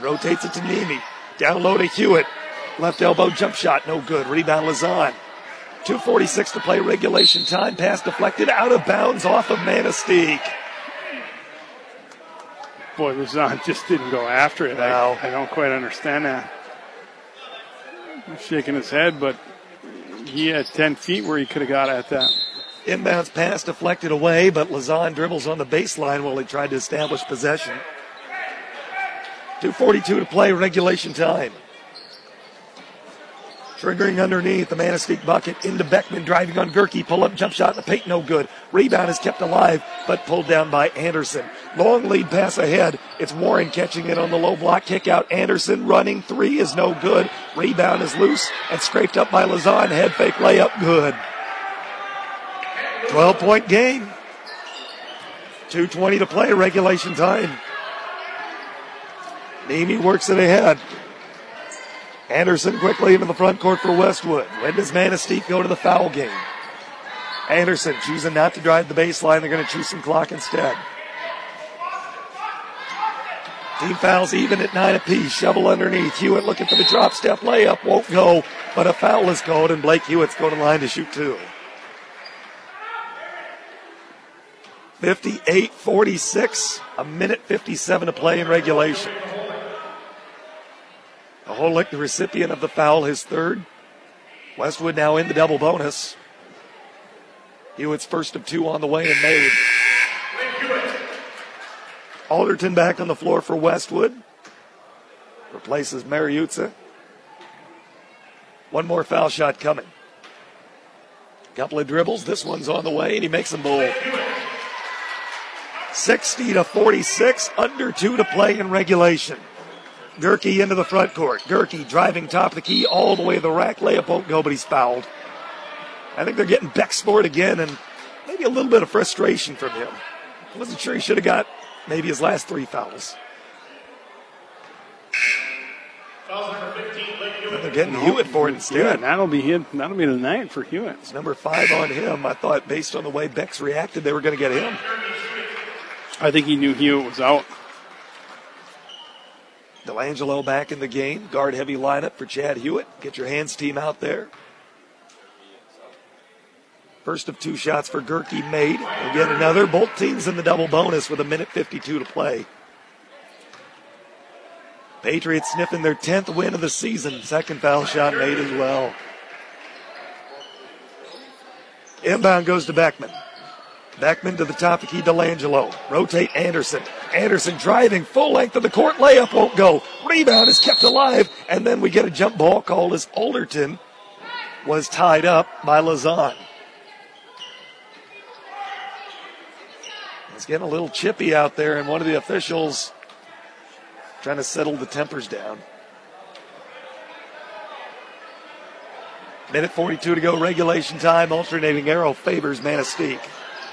Rotates it to Nemi. Down low to Hewitt. Left elbow jump shot, no good. Rebound Lazan. 2.46 to play regulation time. Pass deflected out of bounds off of Manistique. Boy, Lazan just didn't go after it. I, I don't quite understand that. He's shaking his head, but he had 10 feet where he could have got at that. Inbounds pass deflected away, but Lazan dribbles on the baseline while he tried to establish possession. 2.42 to play, regulation time. Triggering underneath the Manistique bucket into Beckman, driving on Gerke. Pull up jump shot the paint, no good. Rebound is kept alive, but pulled down by Anderson. Long lead pass ahead. It's Warren catching it on the low block kick out. Anderson running three is no good. Rebound is loose and scraped up by Lazan. Head fake layup, good. 12 point game. 2.20 to play, regulation time. Nemi works it ahead. Anderson quickly into the front court for Westwood. When does Manistique go to the foul game? Anderson choosing not to drive the baseline. They're going to choose some clock instead. Team fouls even at nine apiece. Shovel underneath. Hewitt looking for the drop step layup. Won't go, but a foul is called, and Blake Hewitt's going to line to shoot two. 58 46, a minute 57 to play in regulation. Holik, the recipient of the foul, his third. Westwood now in the double bonus. Hewitt's first of two on the way and made. Alderton back on the floor for Westwood. Replaces Mariuzza. One more foul shot coming. Couple of dribbles. This one's on the way, and he makes them both. 60 to 46, under two to play in regulation. Gerke into the front court. Gerke driving top of the key all the way to the rack. Layup won't go, but he's fouled. I think they're getting Beck's for it again, and maybe a little bit of frustration from him. I wasn't sure he should have got maybe his last three fouls. And they're getting Hewitt for it instead. Yeah, that'll be him. That'll be the night for Hewitt. It's number five on him. I thought based on the way Beck's reacted, they were going to get him. I think he knew Hewitt was out. Delangelo back in the game. Guard heavy lineup for Chad Hewitt. Get your hands team out there. First of two shots for Gerke made. Again, another. Both teams in the double bonus with a minute 52 to play. Patriots sniffing their 10th win of the season. Second foul shot made as well. Inbound goes to Beckman. Beckman to the top of key, Delangelo. Rotate Anderson. Anderson driving full length of the court. Layup won't go. Rebound is kept alive. And then we get a jump ball called as Alderton was tied up by Lazan. It's getting a little chippy out there, and one of the officials trying to settle the tempers down. Minute 42 to go, regulation time. Alternating arrow favors Manistique.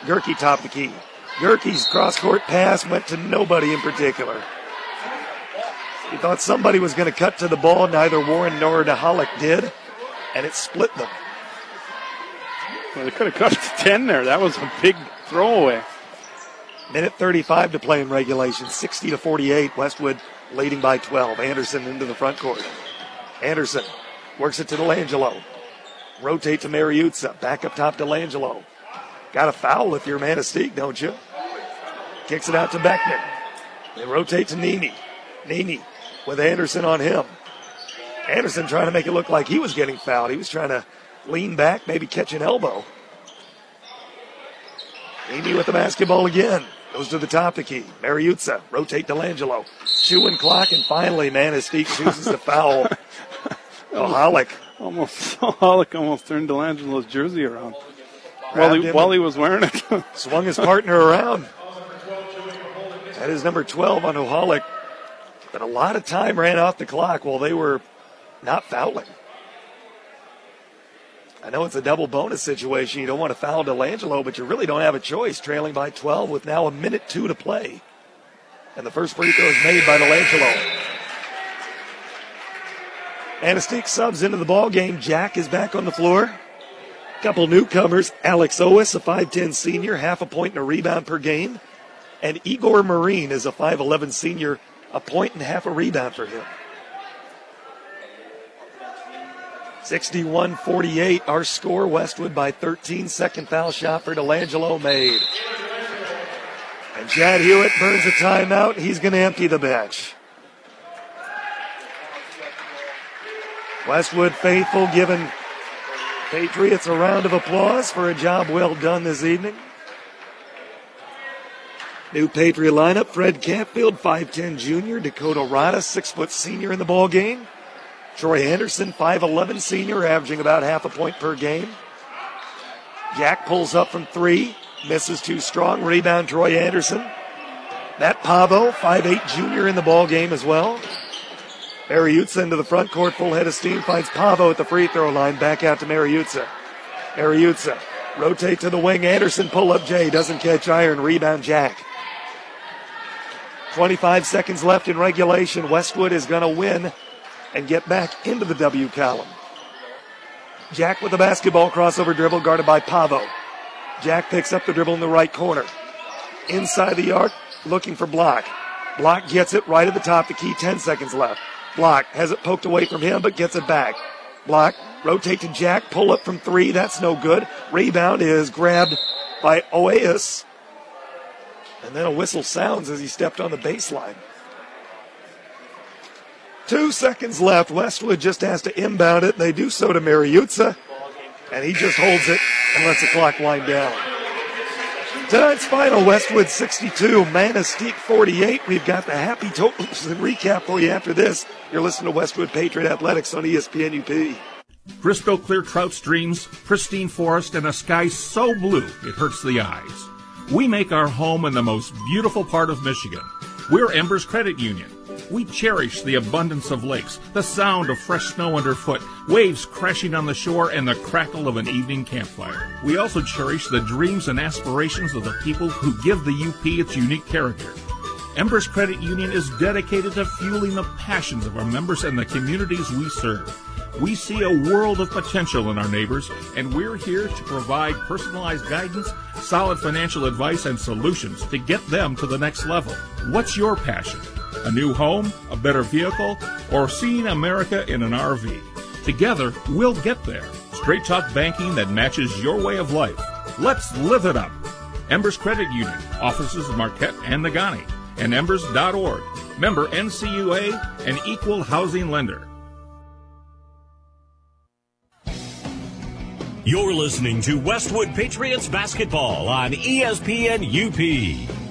Gerke top the key. Gerke's cross court pass went to nobody in particular. He thought somebody was going to cut to the ball. Neither Warren nor Nahalik did, and it split them. Well, they could have cut to 10 there. That was a big throwaway. Minute 35 to play in regulation. 60 to 48. Westwood leading by 12. Anderson into the front court. Anderson works it to Delangelo. Rotate to Mariuzza. Back up top to Delangelo. Got a foul if you're Manistique, don't you? Kicks it out to Beckman. They rotate to Nemi. Nemi with Anderson on him. Anderson trying to make it look like he was getting fouled. He was trying to lean back, maybe catch an elbow. Nemi with the basketball again. Goes to the top of the key. Mariuzza. Rotate to Langelo. Chewing clock, and finally Manistique chooses to foul. Ohalik. Almost, Ohalik almost turned Delangelo's jersey around while he, while he was wearing it. swung his partner around. That is number 12 on Ohalik. But a lot of time ran off the clock while they were not fouling. I know it's a double bonus situation. You don't want to foul Delangelo, but you really don't have a choice. Trailing by 12 with now a minute two to play. And the first free throw is made by Delangelo. Manistique subs into the ball game. Jack is back on the floor. Couple newcomers, Alex Owis, a 5'10 senior, half a point and a rebound per game. And Igor Marine is a 5'11 senior, a point and half a rebound for him. 61 48, our score. Westwood by 13. Second foul shot for Delangelo made. And Chad Hewitt burns a timeout. He's going to empty the bench. Westwood faithful giving Patriots a round of applause for a job well done this evening. New Patriot lineup: Fred Campfield, 5'10 junior, Dakota Rada, six foot senior in the ball game. Troy Anderson, 5'11 senior, averaging about half a point per game. Jack pulls up from three, misses too strong. Rebound, Troy Anderson. Matt Pavo, 5'8 junior in the ball game as well. Mariuzza into the front court, full head of steam, finds Pavo at the free throw line, back out to Mariuzza. Mariuzza, rotate to the wing, Anderson pull up Jay, doesn't catch iron, rebound Jack. 25 seconds left in regulation. Westwood is going to win and get back into the W column. Jack with the basketball crossover dribble guarded by Pavo. Jack picks up the dribble in the right corner. Inside the arc, looking for Block. Block gets it right at the top, the key 10 seconds left. Block has it poked away from him, but gets it back. Block, rotate to Jack, pull up from three, that's no good. Rebound is grabbed by Oeas. And then a whistle sounds as he stepped on the baseline. Two seconds left. Westwood just has to inbound it. They do so to Mariuzza, and he just holds it and lets the clock wind down. Tonight's final, Westwood 62, Manistique 48. We've got the happy totals and recap for you after this. You're listening to Westwood Patriot Athletics on ESPN UP. Crystal clear trout streams, pristine forest, and a sky so blue it hurts the eyes. We make our home in the most beautiful part of Michigan. We're Embers Credit Union. We cherish the abundance of lakes, the sound of fresh snow underfoot, waves crashing on the shore, and the crackle of an evening campfire. We also cherish the dreams and aspirations of the people who give the UP its unique character. Embers Credit Union is dedicated to fueling the passions of our members and the communities we serve. We see a world of potential in our neighbors, and we're here to provide personalized guidance, solid financial advice, and solutions to get them to the next level. What's your passion? A new home, a better vehicle, or seeing America in an RV? Together, we'll get there. Straight talk banking that matches your way of life. Let's live it up. Embers Credit Union, offices in Marquette and Negaunee, and embers.org. Member NCUA, an equal housing lender. You're listening to Westwood Patriots basketball on ESPN UP.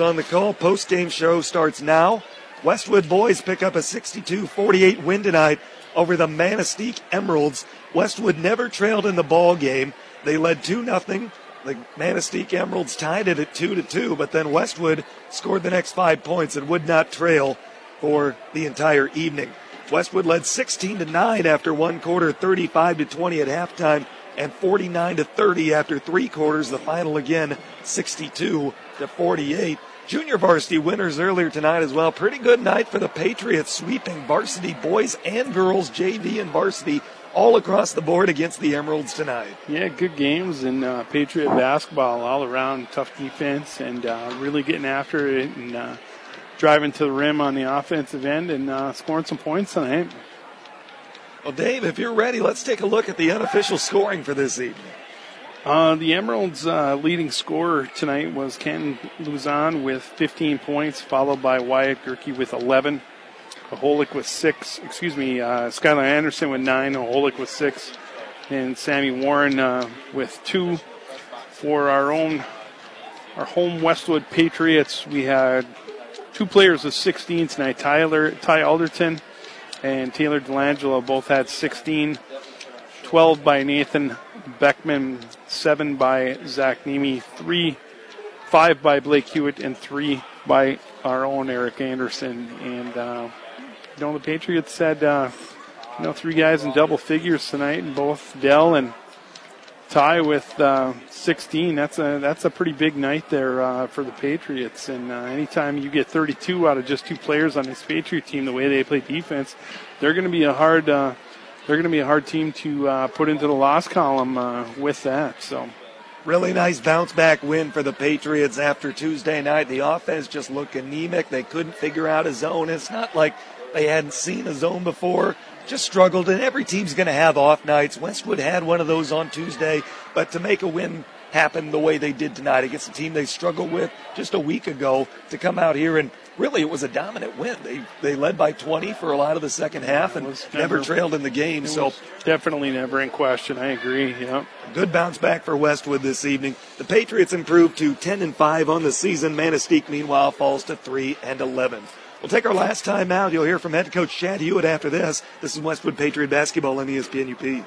On the call. Post game show starts now. Westwood boys pick up a 62 48 win tonight over the Manistique Emeralds. Westwood never trailed in the ball game. They led 2 0. The Manistique Emeralds tied it at 2 2, but then Westwood scored the next five points and would not trail for the entire evening. Westwood led 16 9 after one quarter, 35 20 at halftime, and 49 to 30 after three quarters. The final again, 62 to 48. Junior varsity winners earlier tonight as well. Pretty good night for the Patriots, sweeping varsity boys and girls, JV and varsity, all across the board against the Emeralds tonight. Yeah, good games in uh, Patriot basketball all around. Tough defense and uh, really getting after it and uh, driving to the rim on the offensive end and uh, scoring some points tonight. Well, Dave, if you're ready, let's take a look at the unofficial scoring for this evening. Uh, the Emeralds' uh, leading scorer tonight was Ken Lazan with 15 points, followed by Wyatt Gerke with 11. Aholik with six. Excuse me, uh, Skylar Anderson with nine. Aholik with six, and Sammy Warren uh, with two. For our own, our home Westwood Patriots, we had two players with 16 tonight. Tyler Ty Alderton and Taylor Delangelo both had 16. 12 by Nathan Beckman, 7 by Zach Nemi, 3, 5 by Blake Hewitt, and 3 by our own Eric Anderson. And, uh, you know, the Patriots had, uh, you know, three guys in double figures tonight, and both Dell and Ty with uh, 16. That's a that's a pretty big night there uh, for the Patriots. And uh, anytime you get 32 out of just two players on this Patriot team, the way they play defense, they're going to be a hard uh, they're going to be a hard team to uh, put into the loss column uh, with that. So Really nice bounce back win for the Patriots after Tuesday night. The offense just looked anemic. They couldn't figure out a zone. It's not like they hadn't seen a zone before. Just struggled, and every team's going to have off nights. Westwood had one of those on Tuesday, but to make a win happen the way they did tonight against a team they struggled with just a week ago to come out here and really it was a dominant win. They they led by 20 for a lot of the second half and never, never- trailed in the game. So definitely never in question. I agree. Yeah. Good bounce back for Westwood this evening. The Patriots improved to 10 and 5 on the season. Manistique, meanwhile, falls to 3 and 11. We'll take our last time out. You'll hear from head coach Chad Hewitt after this. This is Westwood Patriot basketball on ESPN UP.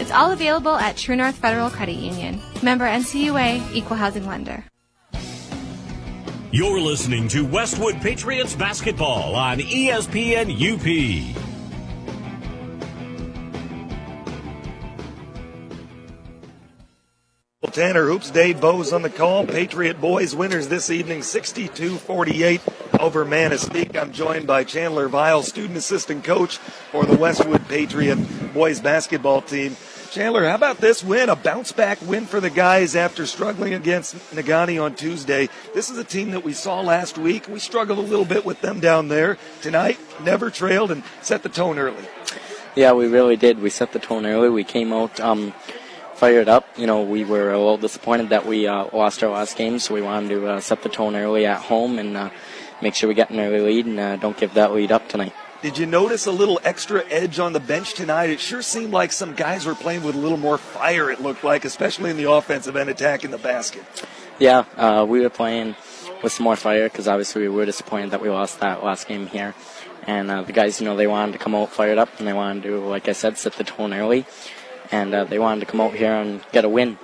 It's all available at True North Federal Credit Union. Member NCUA, Equal Housing Lender. You're listening to Westwood Patriots basketball on ESPN UP. Tanner Hoops, Dave Bowes on the call. Patriot boys winners this evening, 62-48 over Manistique. I'm joined by Chandler Vile, student assistant coach for the Westwood Patriot boys basketball team. Chandler, how about this win? A bounce back win for the guys after struggling against Negaunee on Tuesday. This is a team that we saw last week. We struggled a little bit with them down there. Tonight, never trailed and set the tone early. Yeah, we really did. We set the tone early. We came out um, fired up. You know, we were a little disappointed that we uh, lost our last game, so we wanted to uh, set the tone early at home and uh, make sure we get an early lead and uh, don't give that lead up tonight. Did you notice a little extra edge on the bench tonight? It sure seemed like some guys were playing with a little more fire, it looked like, especially in the offensive end attacking the basket. Yeah, uh, we were playing with some more fire because obviously we were disappointed that we lost that last game here. And uh, the guys, you know, they wanted to come out fired up and they wanted to, like I said, set the tone early. And uh, they wanted to come out here and get a win.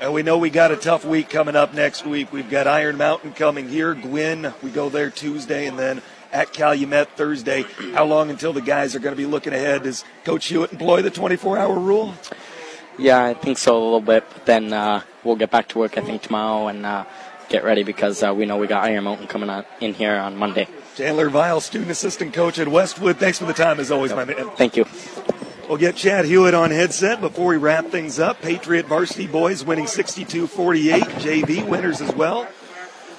And we know we got a tough week coming up next week. We've got Iron Mountain coming here, Gwinn. We go there Tuesday, and then at Calumet Thursday. How long until the guys are going to be looking ahead? Does Coach Hewitt employ the 24-hour rule? Yeah, I think so a little bit. But then uh, we'll get back to work, I think, tomorrow and uh, get ready because uh, we know we got Iron Mountain coming on, in here on Monday. Chandler Vile, student assistant coach at Westwood. Thanks for the time, as always, my man. Thank you. We'll get Chad Hewitt on headset before we wrap things up. Patriot varsity boys winning 62-48. JV winners as well.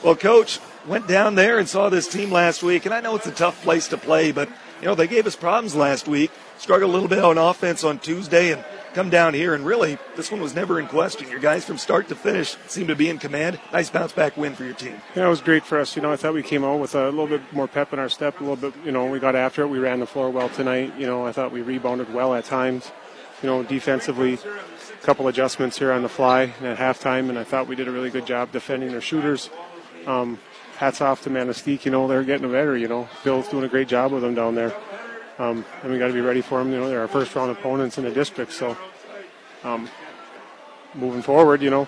Well, coach went down there and saw this team last week, and I know it's a tough place to play, but you know they gave us problems last week. Struggled a little bit on offense on Tuesday, and come down here and really this one was never in question. Your guys from start to finish seem to be in command. Nice bounce back win for your team. Yeah, it was great for us. You know, I thought we came out with a little bit more pep in our step, a little bit, you know, we got after it. We ran the floor well tonight. You know, I thought we rebounded well at times. You know, defensively, a couple adjustments here on the fly at halftime, and I thought we did a really good job defending their shooters. Um, hats off to Manistique. You know, they're getting better. You know, Bill's doing a great job with them down there. Um, and we got to be ready for them. You know, they're our first round opponents in the district. So, um, moving forward, you know,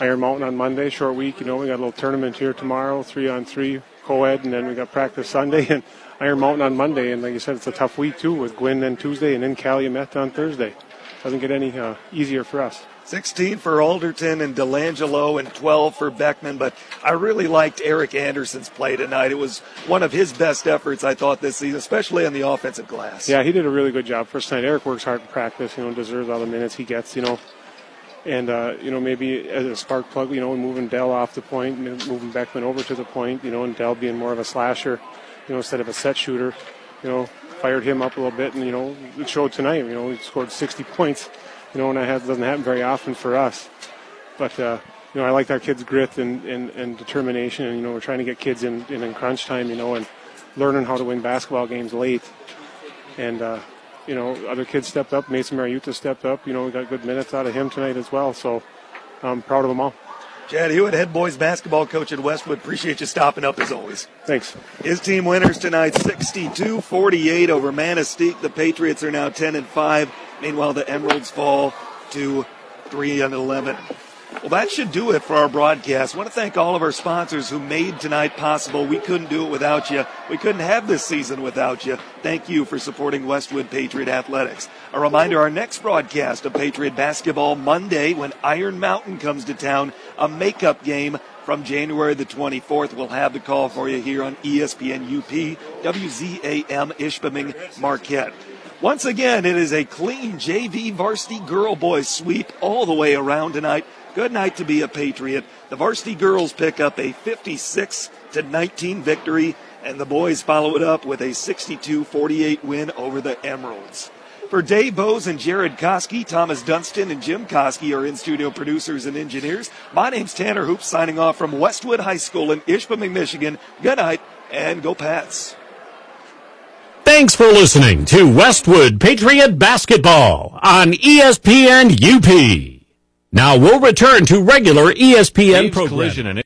Iron Mountain on Monday, short week. You know, we got a little tournament here tomorrow, three on three, co-ed, and then we got practice Sunday and Iron Mountain on Monday. And like you said, it's a tough week too with Gwinn then Tuesday and then Calumet on Thursday. Doesn't get any uh, easier for us. 16 for Alderton and Delangelo and 12 for Beckman. But I really liked Eric Anderson's play tonight. It was one of his best efforts, I thought, this season, especially on the offensive glass. Yeah, he did a really good job first night. Eric works hard in practice, you know, deserves all the minutes he gets, you know. And, uh, you know, maybe as a spark plug, you know, moving Dell off the point, and moving Beckman over to the point, you know, and Dell being more of a slasher, you know, instead of a set shooter, you know, fired him up a little bit. And, you know, it showed tonight, you know, he scored 60 points, you know, and that doesn't happen very often for us. But, uh, you know, I liked our kids' grit and, and, and determination. And, you know, we're trying to get kids in, in, in crunch time, you know, and learning how to win basketball games late. And, uh, you know, other kids stepped up. Mason Mariuzza stepped up. You know, we got good minutes out of him tonight as well. So I'm proud of them all. Chad Hewitt, head boys basketball coach at Westwood. Appreciate you stopping up as always. Thanks. His team winners tonight 62 48 over Manistique. The Patriots are now 10 and 5. Meanwhile, the Emeralds fall to 3 and 11. Well, that should do it for our broadcast. I want to thank all of our sponsors who made tonight possible. We couldn't do it without you. We couldn't have this season without you. Thank you for supporting Westwood Patriot Athletics. A reminder our next broadcast of Patriot Basketball Monday when Iron Mountain comes to town, a makeup game from January the 24th. We'll have the call for you here on ESPN UP, WZAM Ishpeming Marquette. Once again, it is a clean JV varsity girl boys sweep all the way around tonight. Good night to be a Patriot. The varsity girls pick up a 56 to 19 victory, and the boys follow it up with a 62 48 win over the Emeralds. For Dave Bose and Jared Koski, Thomas Dunston and Jim Koski are in studio producers and engineers. My name's Tanner Hoops, signing off from Westwood High School in Ishpeming, Michigan. Good night, and go Pats. Thanks for listening to Westwood Patriot Basketball on ESPN UP. Now we'll return to regular ESPN Dave's programming.